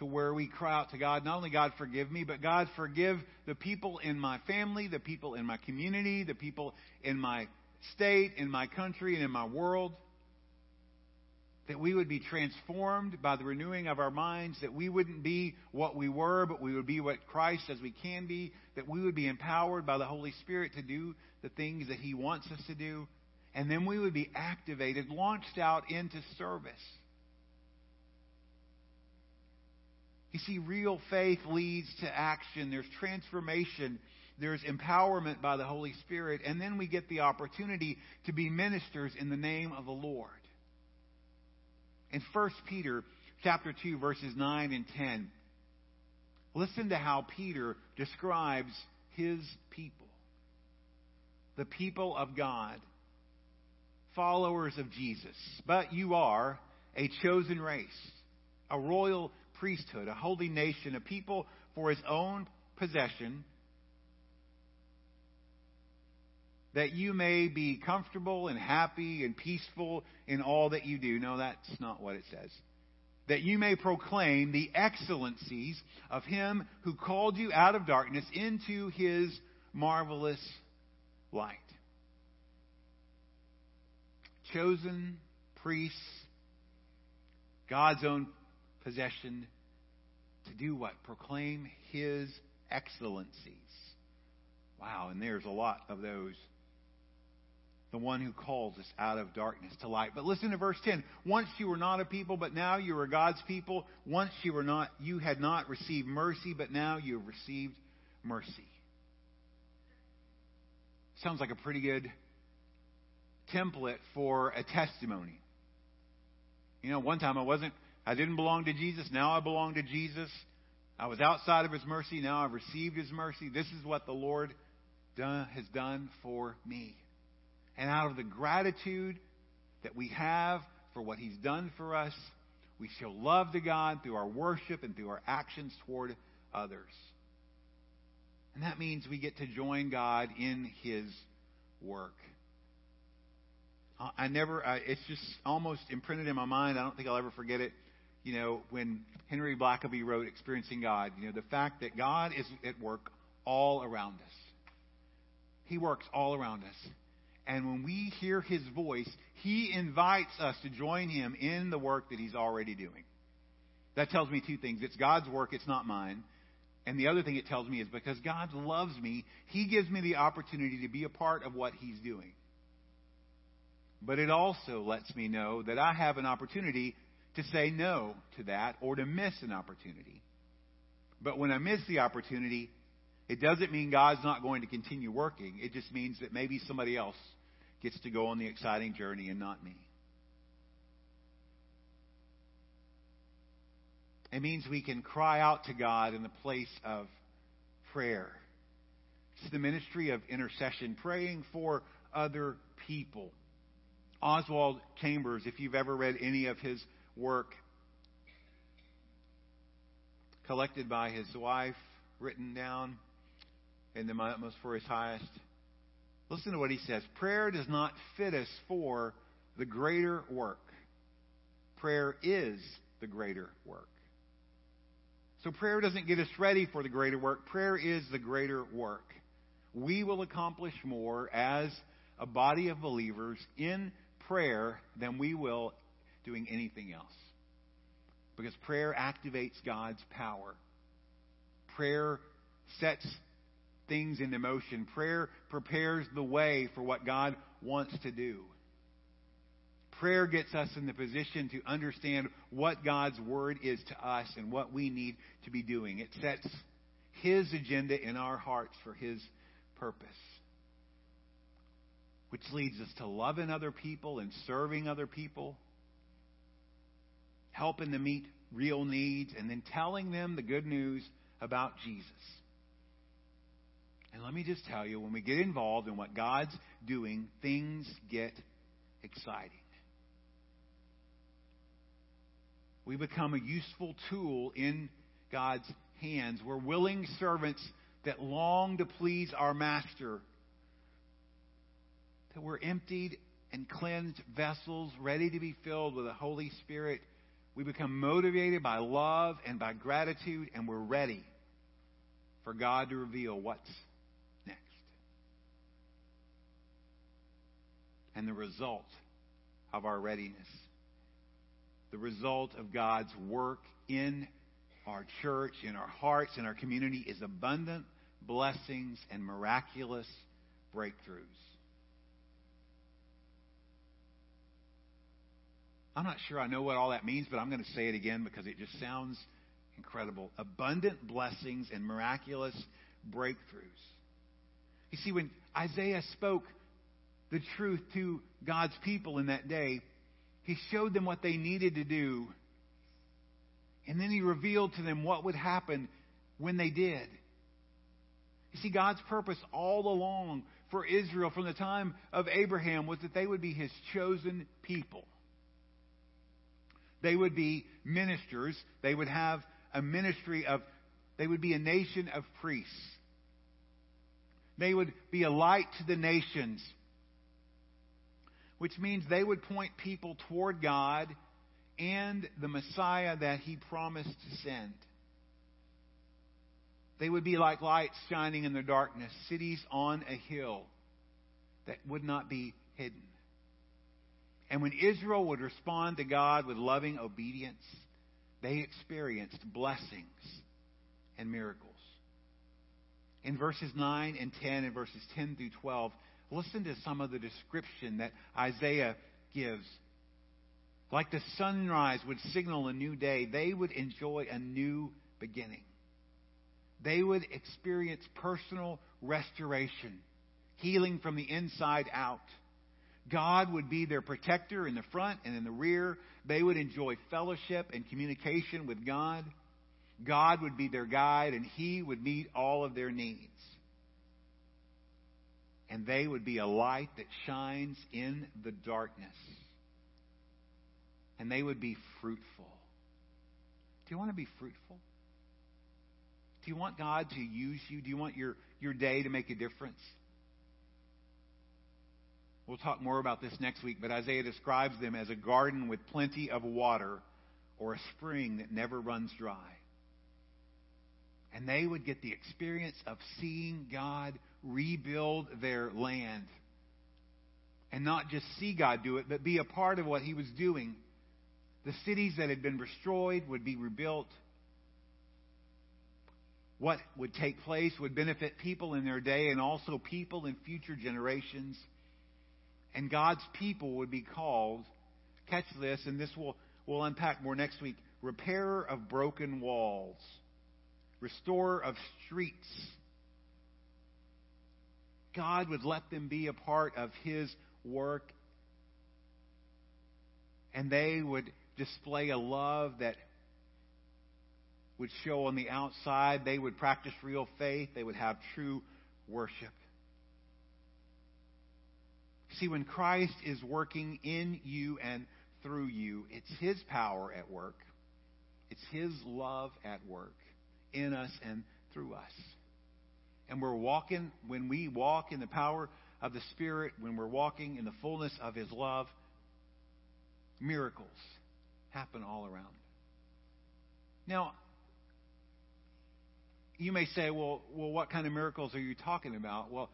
To where we cry out to God, not only God forgive me, but God forgive the people in my family, the people in my community, the people in my state, in my country, and in my world that we would be transformed by the renewing of our minds, that we wouldn't be what we were, but we would be what Christ says we can be, that we would be empowered by the Holy Spirit to do the things that He wants us to do, and then we would be activated, launched out into service. You see, real faith leads to action. There's transformation. There's empowerment by the Holy Spirit. And then we get the opportunity to be ministers in the name of the Lord. In 1 Peter chapter 2 verses 9 and 10, listen to how Peter describes his people. The people of God, followers of Jesus. But you are a chosen race, a royal priesthood, a holy nation, a people for his own possession, that you may be comfortable and happy and peaceful in all that you do. No, that's not what it says. That you may proclaim the excellencies of him who called you out of darkness into his marvelous light. Chosen priests, God's own possession, to do what? Proclaim his excellencies. Wow, and there's a lot of those the one who calls us out of darkness to light. But listen to verse 10. Once you were not a people, but now you are God's people. Once you were not, you had not received mercy, but now you have received mercy. Sounds like a pretty good template for a testimony. You know, one time I wasn't, I didn't belong to Jesus. Now I belong to Jesus. I was outside of His mercy. Now I've received His mercy. This is what the Lord done, has done for me. And out of the gratitude that we have for what He's done for us, we show love to God through our worship and through our actions toward others. And that means we get to join God in His work. I never, it's just almost imprinted in my mind. I don't think I'll ever forget it. You know, when Henry Blackaby wrote Experiencing God, you know, the fact that God is at work all around us. He works all around us. And when we hear his voice, he invites us to join him in the work that he's already doing. That tells me two things. It's God's work, it's not mine. And the other thing it tells me is because God loves me, he gives me the opportunity to be a part of what he's doing. But it also lets me know that I have an opportunity to say no to that or to miss an opportunity. But when I miss the opportunity, it doesn't mean God's not going to continue working. It just means that maybe somebody else gets to go on the exciting journey and not me. It means we can cry out to God in the place of prayer. It's the ministry of intercession, praying for other people. Oswald Chambers, if you've ever read any of his work, collected by his wife, written down in the utmost for his highest. Listen to what he says. Prayer does not fit us for the greater work. Prayer is the greater work. So prayer doesn't get us ready for the greater work. Prayer is the greater work. We will accomplish more as a body of believers in prayer than we will doing anything else. Because prayer activates God's power. Prayer sets things into motion. Prayer prepares the way for what God wants to do. Prayer gets us in the position to understand what God's word is to us and what we need to be doing. It sets His agenda in our hearts for His purpose, which leads us to loving other people and serving other people, helping them meet real needs, and then telling them the good news about Jesus. And let me just tell you, when we get involved in what God's doing, things get exciting. We become a useful tool in God's hands. We're willing servants that long to please our master. That we're emptied and cleansed vessels ready to be filled with the Holy Spirit. We become motivated by love and by gratitude, and we're ready for God to reveal what's next. and the result of our readiness. the result of God's work in our church, in our hearts, in our community is abundant blessings and miraculous breakthroughs. I'm not sure I know what all that means, but I'm going to say it again because it just sounds incredible. Abundant blessings and miraculous breakthroughs. You see, when Isaiah spoke the truth to God's people in that day, he showed them what they needed to do. And then he revealed to them what would happen when they did. You see, God's purpose all along for Israel from the time of Abraham was that they would be his chosen people. They would be ministers. They would have a ministry of, they would be a nation of priests. They would be a light to the nations, which means they would point people toward God and the Messiah that he promised to send. They would be like lights shining in the darkness, cities on a hill that would not be hidden. And when Israel would respond to God with loving obedience, they experienced blessings and miracles. In verses 9 and 10 and verses 10 through 12, listen to some of the description that Isaiah gives. Like the sunrise would signal a new day, they would enjoy a new beginning. They would experience personal restoration, healing from the inside out. God would be their protector in the front and in the rear. They would enjoy fellowship and communication with God. God would be their guide, and He would meet all of their needs. And they would be a light that shines in the darkness. And they would be fruitful. Do you want to be fruitful? Do you want God to use you? Do you want your, your day to make a difference? We'll talk more about this next week, but Isaiah describes them as a garden with plenty of water or a spring that never runs dry. And they would get the experience of seeing God rebuild their land. And not just see God do it, but be a part of what He was doing. The cities that had been destroyed would be rebuilt. What would take place would benefit people in their day and also people in future generations and God's people would be called, catch this, and this will we'll unpack more next week, repairer of broken walls, restorer of streets. God would let them be a part of His work, and they would display a love that would show on the outside. They would practice real faith. They would have true worship. See, when Christ is working in you and through you, it's His power at work. It's His love at work in us and through us. And we're walking, when we walk in the power of the Spirit, when we're walking in the fullness of His love, miracles happen all around. Now, you may say, well, well, what kind of miracles are you talking about? Well,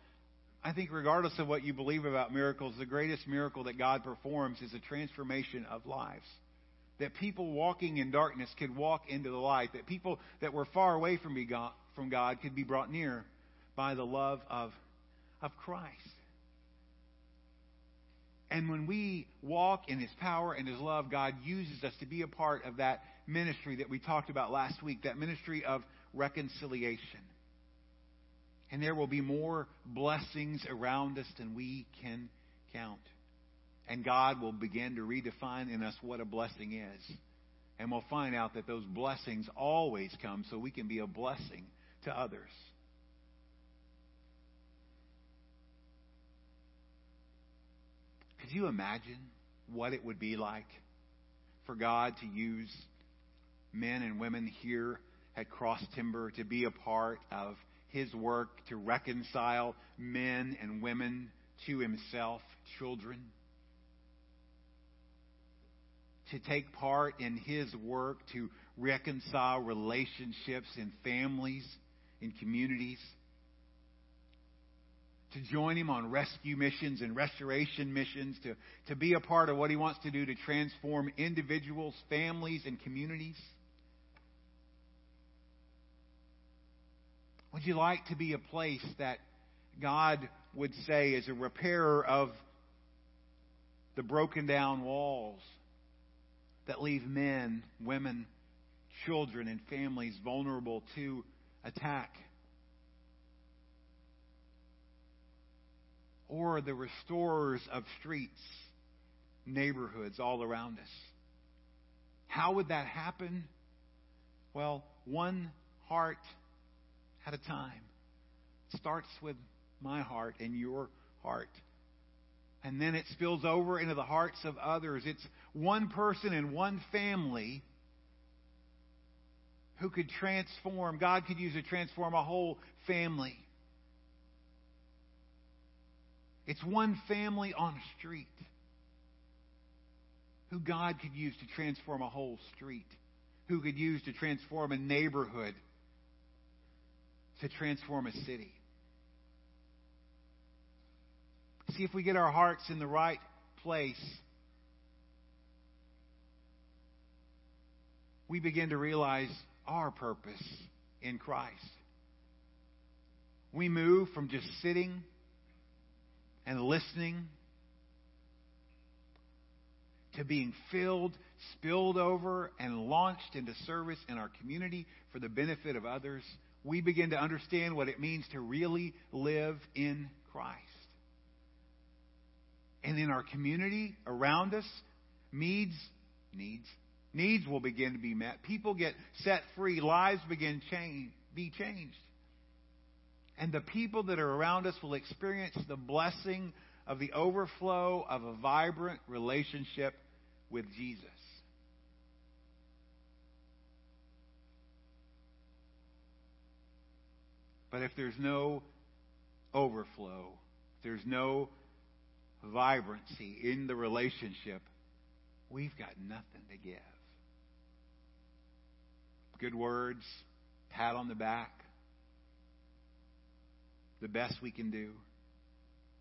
I think, regardless of what you believe about miracles, the greatest miracle that God performs is a transformation of lives. That people walking in darkness could walk into the light. That people that were far away from God, from God could be brought near by the love of, of Christ. And when we walk in His power and His love, God uses us to be a part of that ministry that we talked about last week, that ministry of reconciliation. And there will be more blessings around us than we can count. And God will begin to redefine in us what a blessing is. And we'll find out that those blessings always come so we can be a blessing to others. Could you imagine what it would be like for God to use men and women here at Cross Timber to be a part of his work to reconcile men and women to himself, children. To take part in his work to reconcile relationships in families, in communities. to join him on rescue missions and restoration missions, to, to be a part of what he wants to do to transform individuals, families, and communities? Would you like to be a place that God would say is a repairer of the broken down walls that leave men, women, children, and families vulnerable to attack? Or the restorers of streets, neighborhoods all around us? How would that happen? Well, one heart at a time. It starts with my heart and your heart. And then it spills over into the hearts of others. It's one person and one family who could transform, God could use to transform a whole family. It's one family on a street who God could use to transform a whole street, who could use to transform a neighborhood, to transform a city. See if we get our hearts in the right place. We begin to realize our purpose in Christ. We move from just sitting and listening to being filled, spilled over, and launched into service in our community for the benefit of others. We begin to understand what it means to really live in Christ. And in our community around us, needs, needs, needs will begin to be met. People get set free. Lives begin change, be changed. And the people that are around us will experience the blessing of the overflow of a vibrant relationship with Jesus. But if there's no overflow, if there's no vibrancy in the relationship, we've got nothing to give. Good words, pat on the back, the best we can do.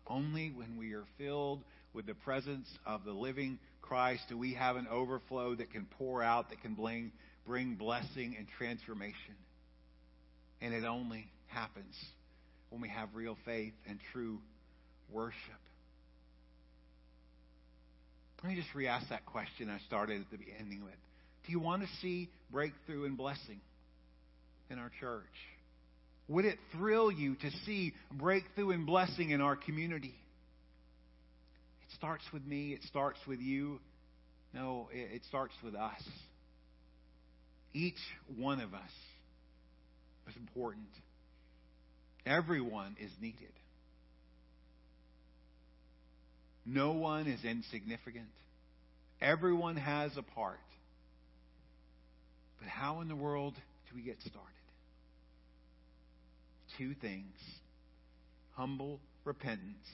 Only when we are filled with the presence of the living Christ do we have an overflow that can pour out, that can bring, bring blessing and transformation. And it only happens when we have real faith and true worship. Let me just re ask that question I started at the beginning with. Do you want to see breakthrough and blessing in our church? Would it thrill you to see breakthrough and blessing in our community? It starts with me, it starts with you. No, it, starts with us. Each one of us is important. Everyone is needed. No one is insignificant. Everyone has a part. But how in the world do we get started? Two things humble repentance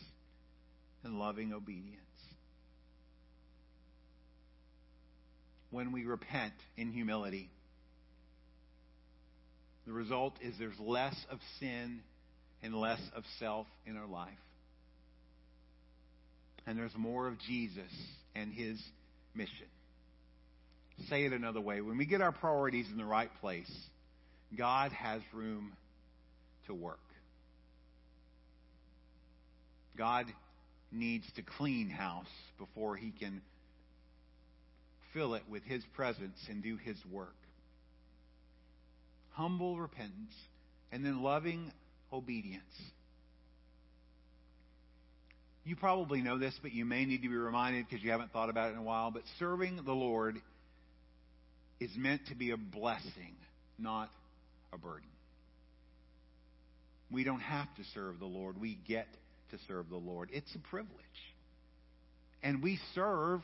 and loving obedience. When we repent in humility, the result is there's less of sin and less of self in our life. And there's more of Jesus and his mission. Say it another way. When we get our priorities in the right place, God has room to work. God needs to clean house before he can fill it with his presence and do his work. Humble repentance and then loving obedience. You probably know this, but you may need to be reminded because you haven't thought about it in a while. But serving the Lord is meant to be a blessing, not a burden. We don't have to serve the Lord. We get to serve the Lord. It's a privilege. And we serve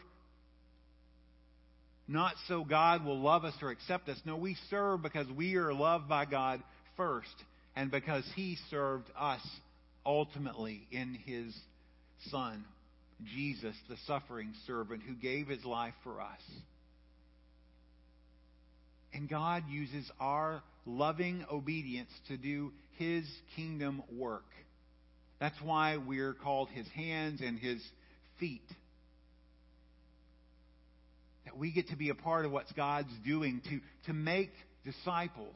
not so God will love us or accept us. No, we serve because we are loved by God first and because He served us ultimately in His Son, Jesus, the suffering servant who gave His life for us. And God uses our loving obedience to do His kingdom work That's why we're called his hands and his feet. That we get to be a part of what God's doing to, to make disciples.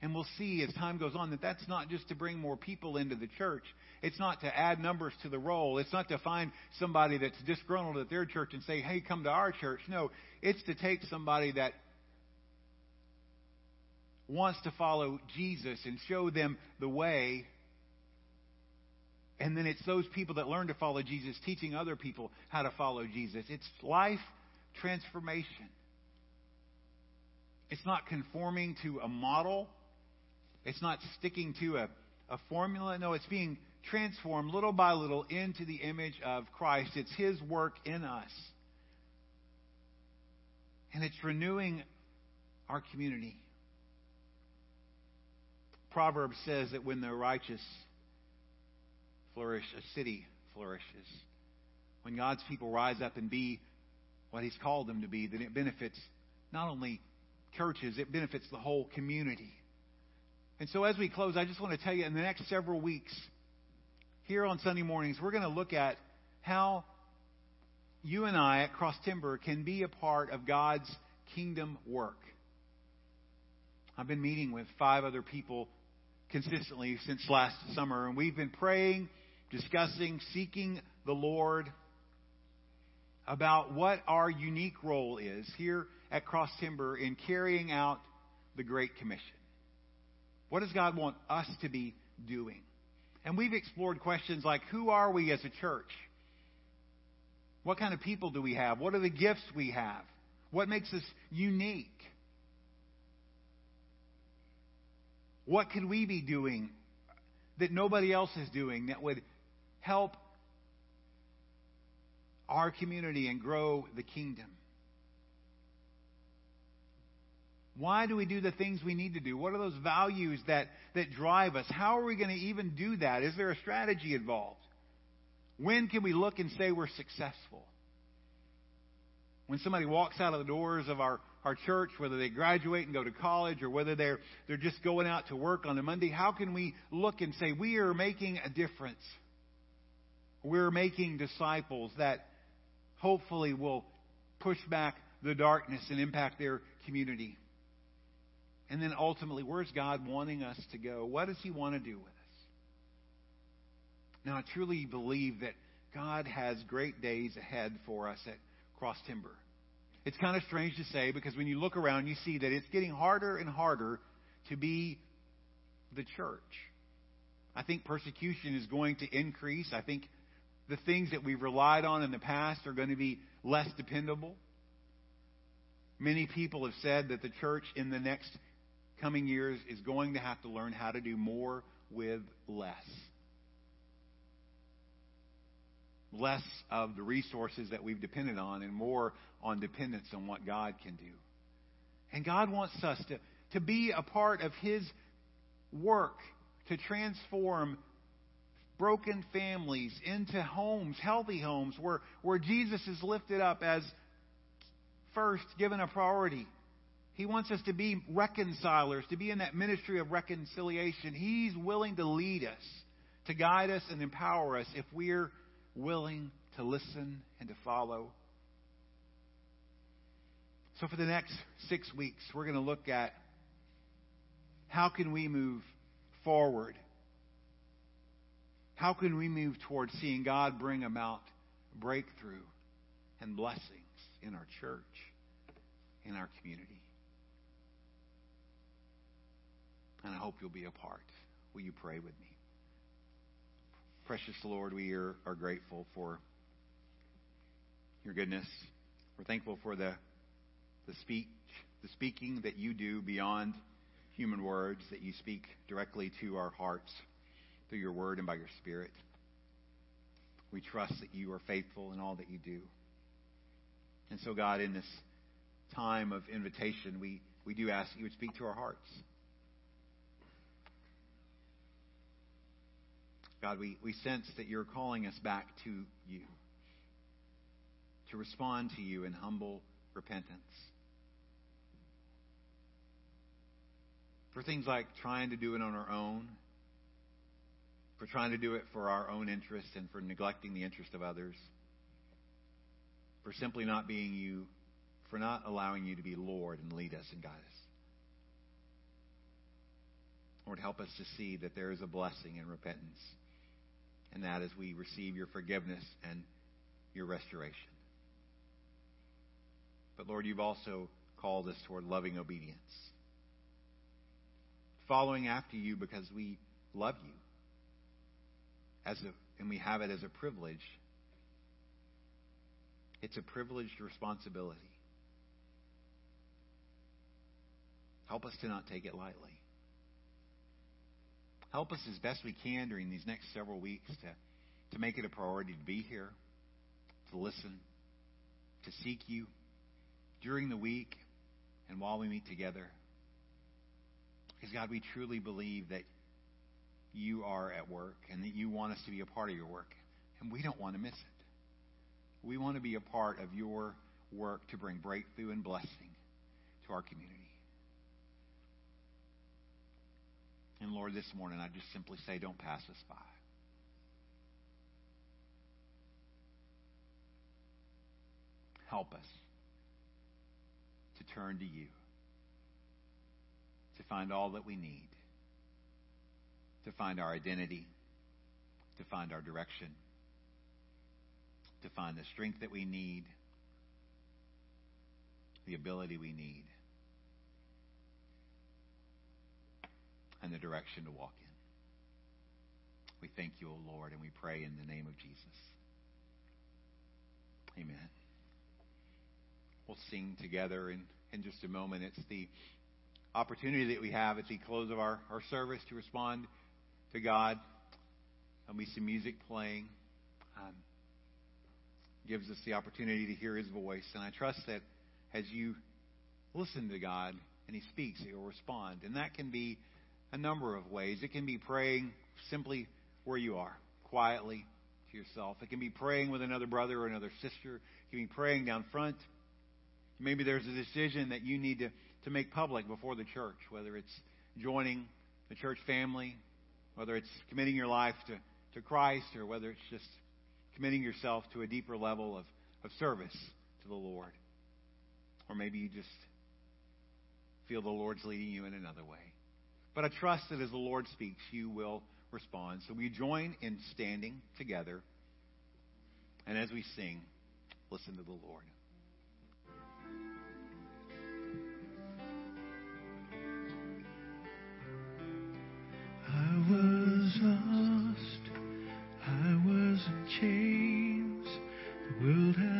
And we'll see as time goes on that that's not just to bring more people into the church. It's not to add numbers to the roll. It's not to find somebody that's disgruntled at their church and say, hey, come to our church. No, it's to take somebody that wants to follow Jesus and show them the way. And then it's those people that learn to follow Jesus teaching other people how to follow Jesus. It's life transformation. It's not conforming to a model. It's not sticking to a, a formula. No, it's being transformed little by little into the image of Christ. It's His work in us. And it's renewing our community. Proverbs says that when the righteous flourish, a city flourishes. When God's people rise up and be what He's called them to be, then it benefits not only churches, it benefits the whole community. And so as we close, I just want to tell you in the next several weeks, here on Sunday mornings, we're going to look at how you and I at Cross Timber can be a part of God's kingdom work. I've been meeting with five other people consistently since last summer, and we've been praying, discussing, seeking the Lord about what our unique role is here at Cross Timber in carrying out the Great Commission. What does God want us to be doing? And we've explored questions like who are we as a church? What kind of people do we have? What are the gifts we have? What makes us unique? What could we be doing that nobody else is doing that would help our community and grow the kingdom? Why do we do the things we need to do? What are those values that, that drive us? How are we going to even do that? Is there a strategy involved? When can we look and say we're successful? When somebody walks out of the doors of our our church, whether they graduate and go to college or whether they're, they're just going out to work on a Monday, how can we look and say, we are making a difference? We're making disciples that hopefully will push back the darkness and impact their community. And then ultimately, where's God wanting us to go? What does He want to do with us? Now, I truly believe that God has great days ahead for us at Cross Timber. It's kind of strange to say because when you look around, you see that it's getting harder and harder to be the church. I think persecution is going to increase. I think the things that we've relied on in the past are going to be less dependable. Many people have said that the church in the next coming years is going to have to learn how to do more with less less of the resources that we've depended on and more on dependence on what God can do. And God wants us to, to be a part of His work to transform broken families into homes, healthy homes, where, where Jesus is lifted up as first given a priority. He wants us to be reconcilers, to be in that ministry of reconciliation. He's willing to lead us, to guide us and empower us if we're willing to listen and to follow. So for the next six weeks, we're going to look at how can we move forward? How can we move towards seeing God bring about breakthrough and blessings in our church, in our community? And I hope you'll be a part. Will you pray with me? Precious Lord, we are, are grateful for your goodness. We're thankful for the, the speech, the speaking that you do beyond human words, that you speak directly to our hearts through your word and by your spirit. We trust that you are faithful in all that you do. And so, God, in this time of invitation, we, we do ask that you would speak to our hearts. God, we, we sense that you're calling us back to you, to respond to you in humble repentance. For things like trying to do it on our own, for trying to do it for our own interest and for neglecting the interest of others, for simply not being you, for not allowing you to be Lord and lead us and guide us. Lord, help us to see that there is a blessing in repentance, and that as we receive your forgiveness and your restoration. But Lord, you've also called us toward loving obedience, following after you because we love you as a, and we have it as a privilege. It's a privileged responsibility. Help us to not take it lightly. Help us as best we can during these next several weeks to, to make it a priority to be here, to listen, to seek you during the week and while we meet together. Because, God, we truly believe that you are at work and that you want us to be a part of your work. And we don't want to miss it. We want to be a part of your work to bring breakthrough and blessing to our community. And Lord, this morning I just simply say, don't pass us by. Help us to turn to you, to find all that we need to find our identity, to find our direction, to find the strength that we need, the ability we need, and the direction to walk in. We thank you, O Lord, and we pray in the name of Jesus. Amen. We'll sing together in, in just a moment. It's the opportunity that we have at the close of our, our service to respond to God. There'll be some music playing. Um, gives us the opportunity to hear His voice. And I trust that as you listen to God and He speaks, you'll respond. And that can be a number of ways. It can be praying simply where you are, quietly to yourself. It can be praying with another brother or another sister. It can be praying down front. Maybe there's a decision that you need to, to make public before the church, whether it's joining the church family, whether it's committing your life to, to Christ or whether it's just committing yourself to a deeper level of, of service to the Lord. Or maybe you just feel the Lord's leading you in another way. But I trust that as the Lord speaks, you will respond. So we join in standing together. And as we sing, listen to the Lord. was lost, I was in chains, the world had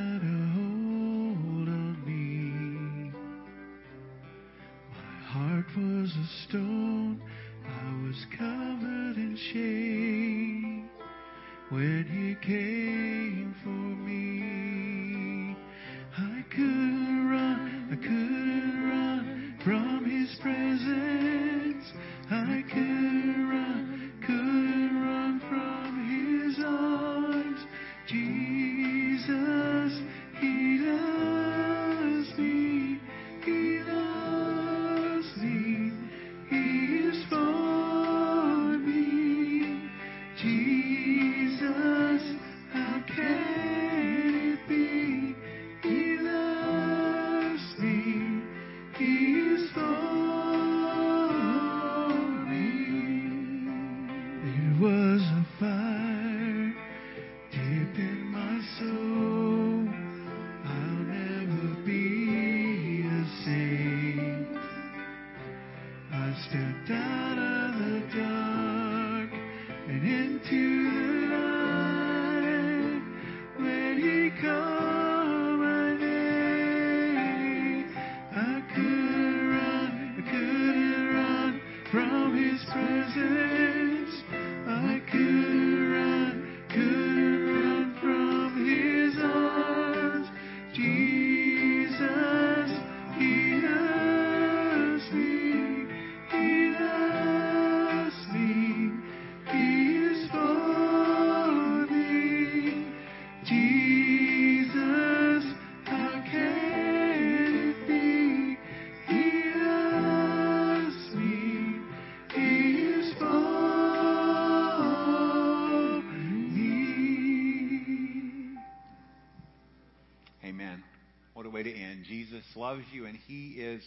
loves you and he is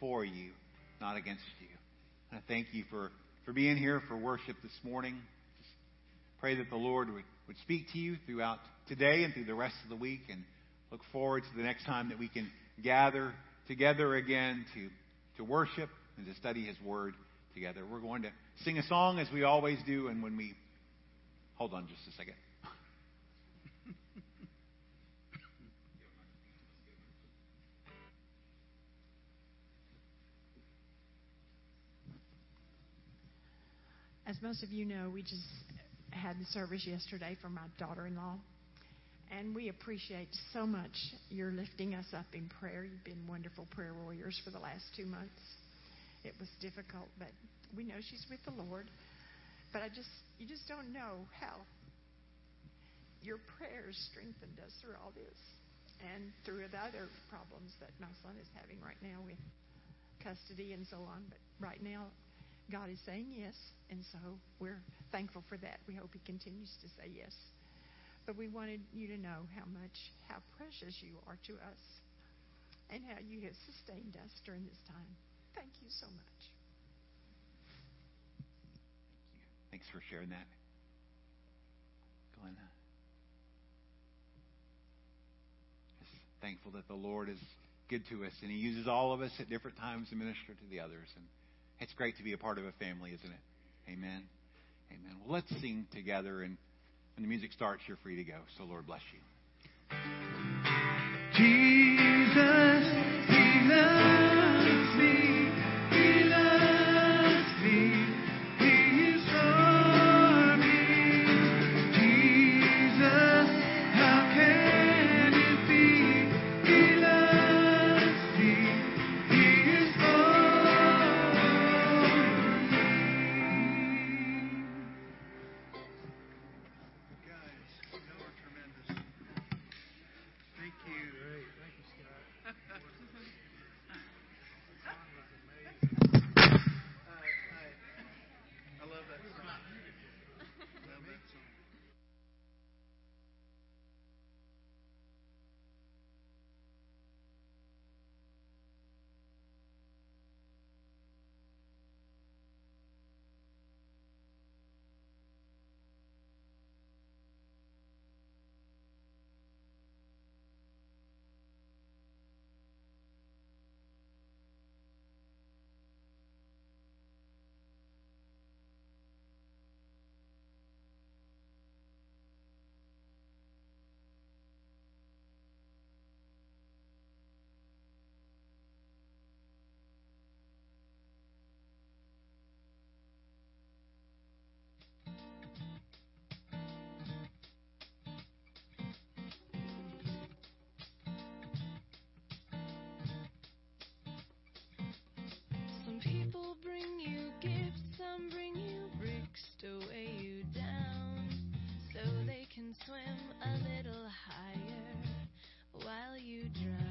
for you, not against you. And I thank you for, for being here for worship this morning. Just pray that the Lord would, would speak to you throughout today and through the rest of the week and look forward to the next time that we can gather together again to, to worship and to study His Word together. We're going to sing a song as we always do, and when we. Hold on just a second. Of you know, we just had the service yesterday for my daughter in law. And we appreciate so much your lifting us up in prayer. You've been wonderful prayer warriors for the last two months. It was difficult, but we know she's with the Lord. But I just, you just don't know how your prayers strengthened us through all this and through the other problems that my son is having right now with custody and so on. But right now, God is saying yes, and so we're thankful for that. We hope He continues to say yes. But we wanted you to know how much, how precious you are to us, and how you have sustained us during this time. Thank you so much. Thanks for sharing that. Glenna. Just thankful that the Lord is good to us, and He uses all of us at different times to minister to the others. And it's great to be a part of a family, isn't it? Amen. Amen. Well, let's sing together, and when the music starts, you're free to go. So, Lord bless you. Jesus. bring you gifts, some bring you bricks to weigh you down so they can swim a little higher while you drown.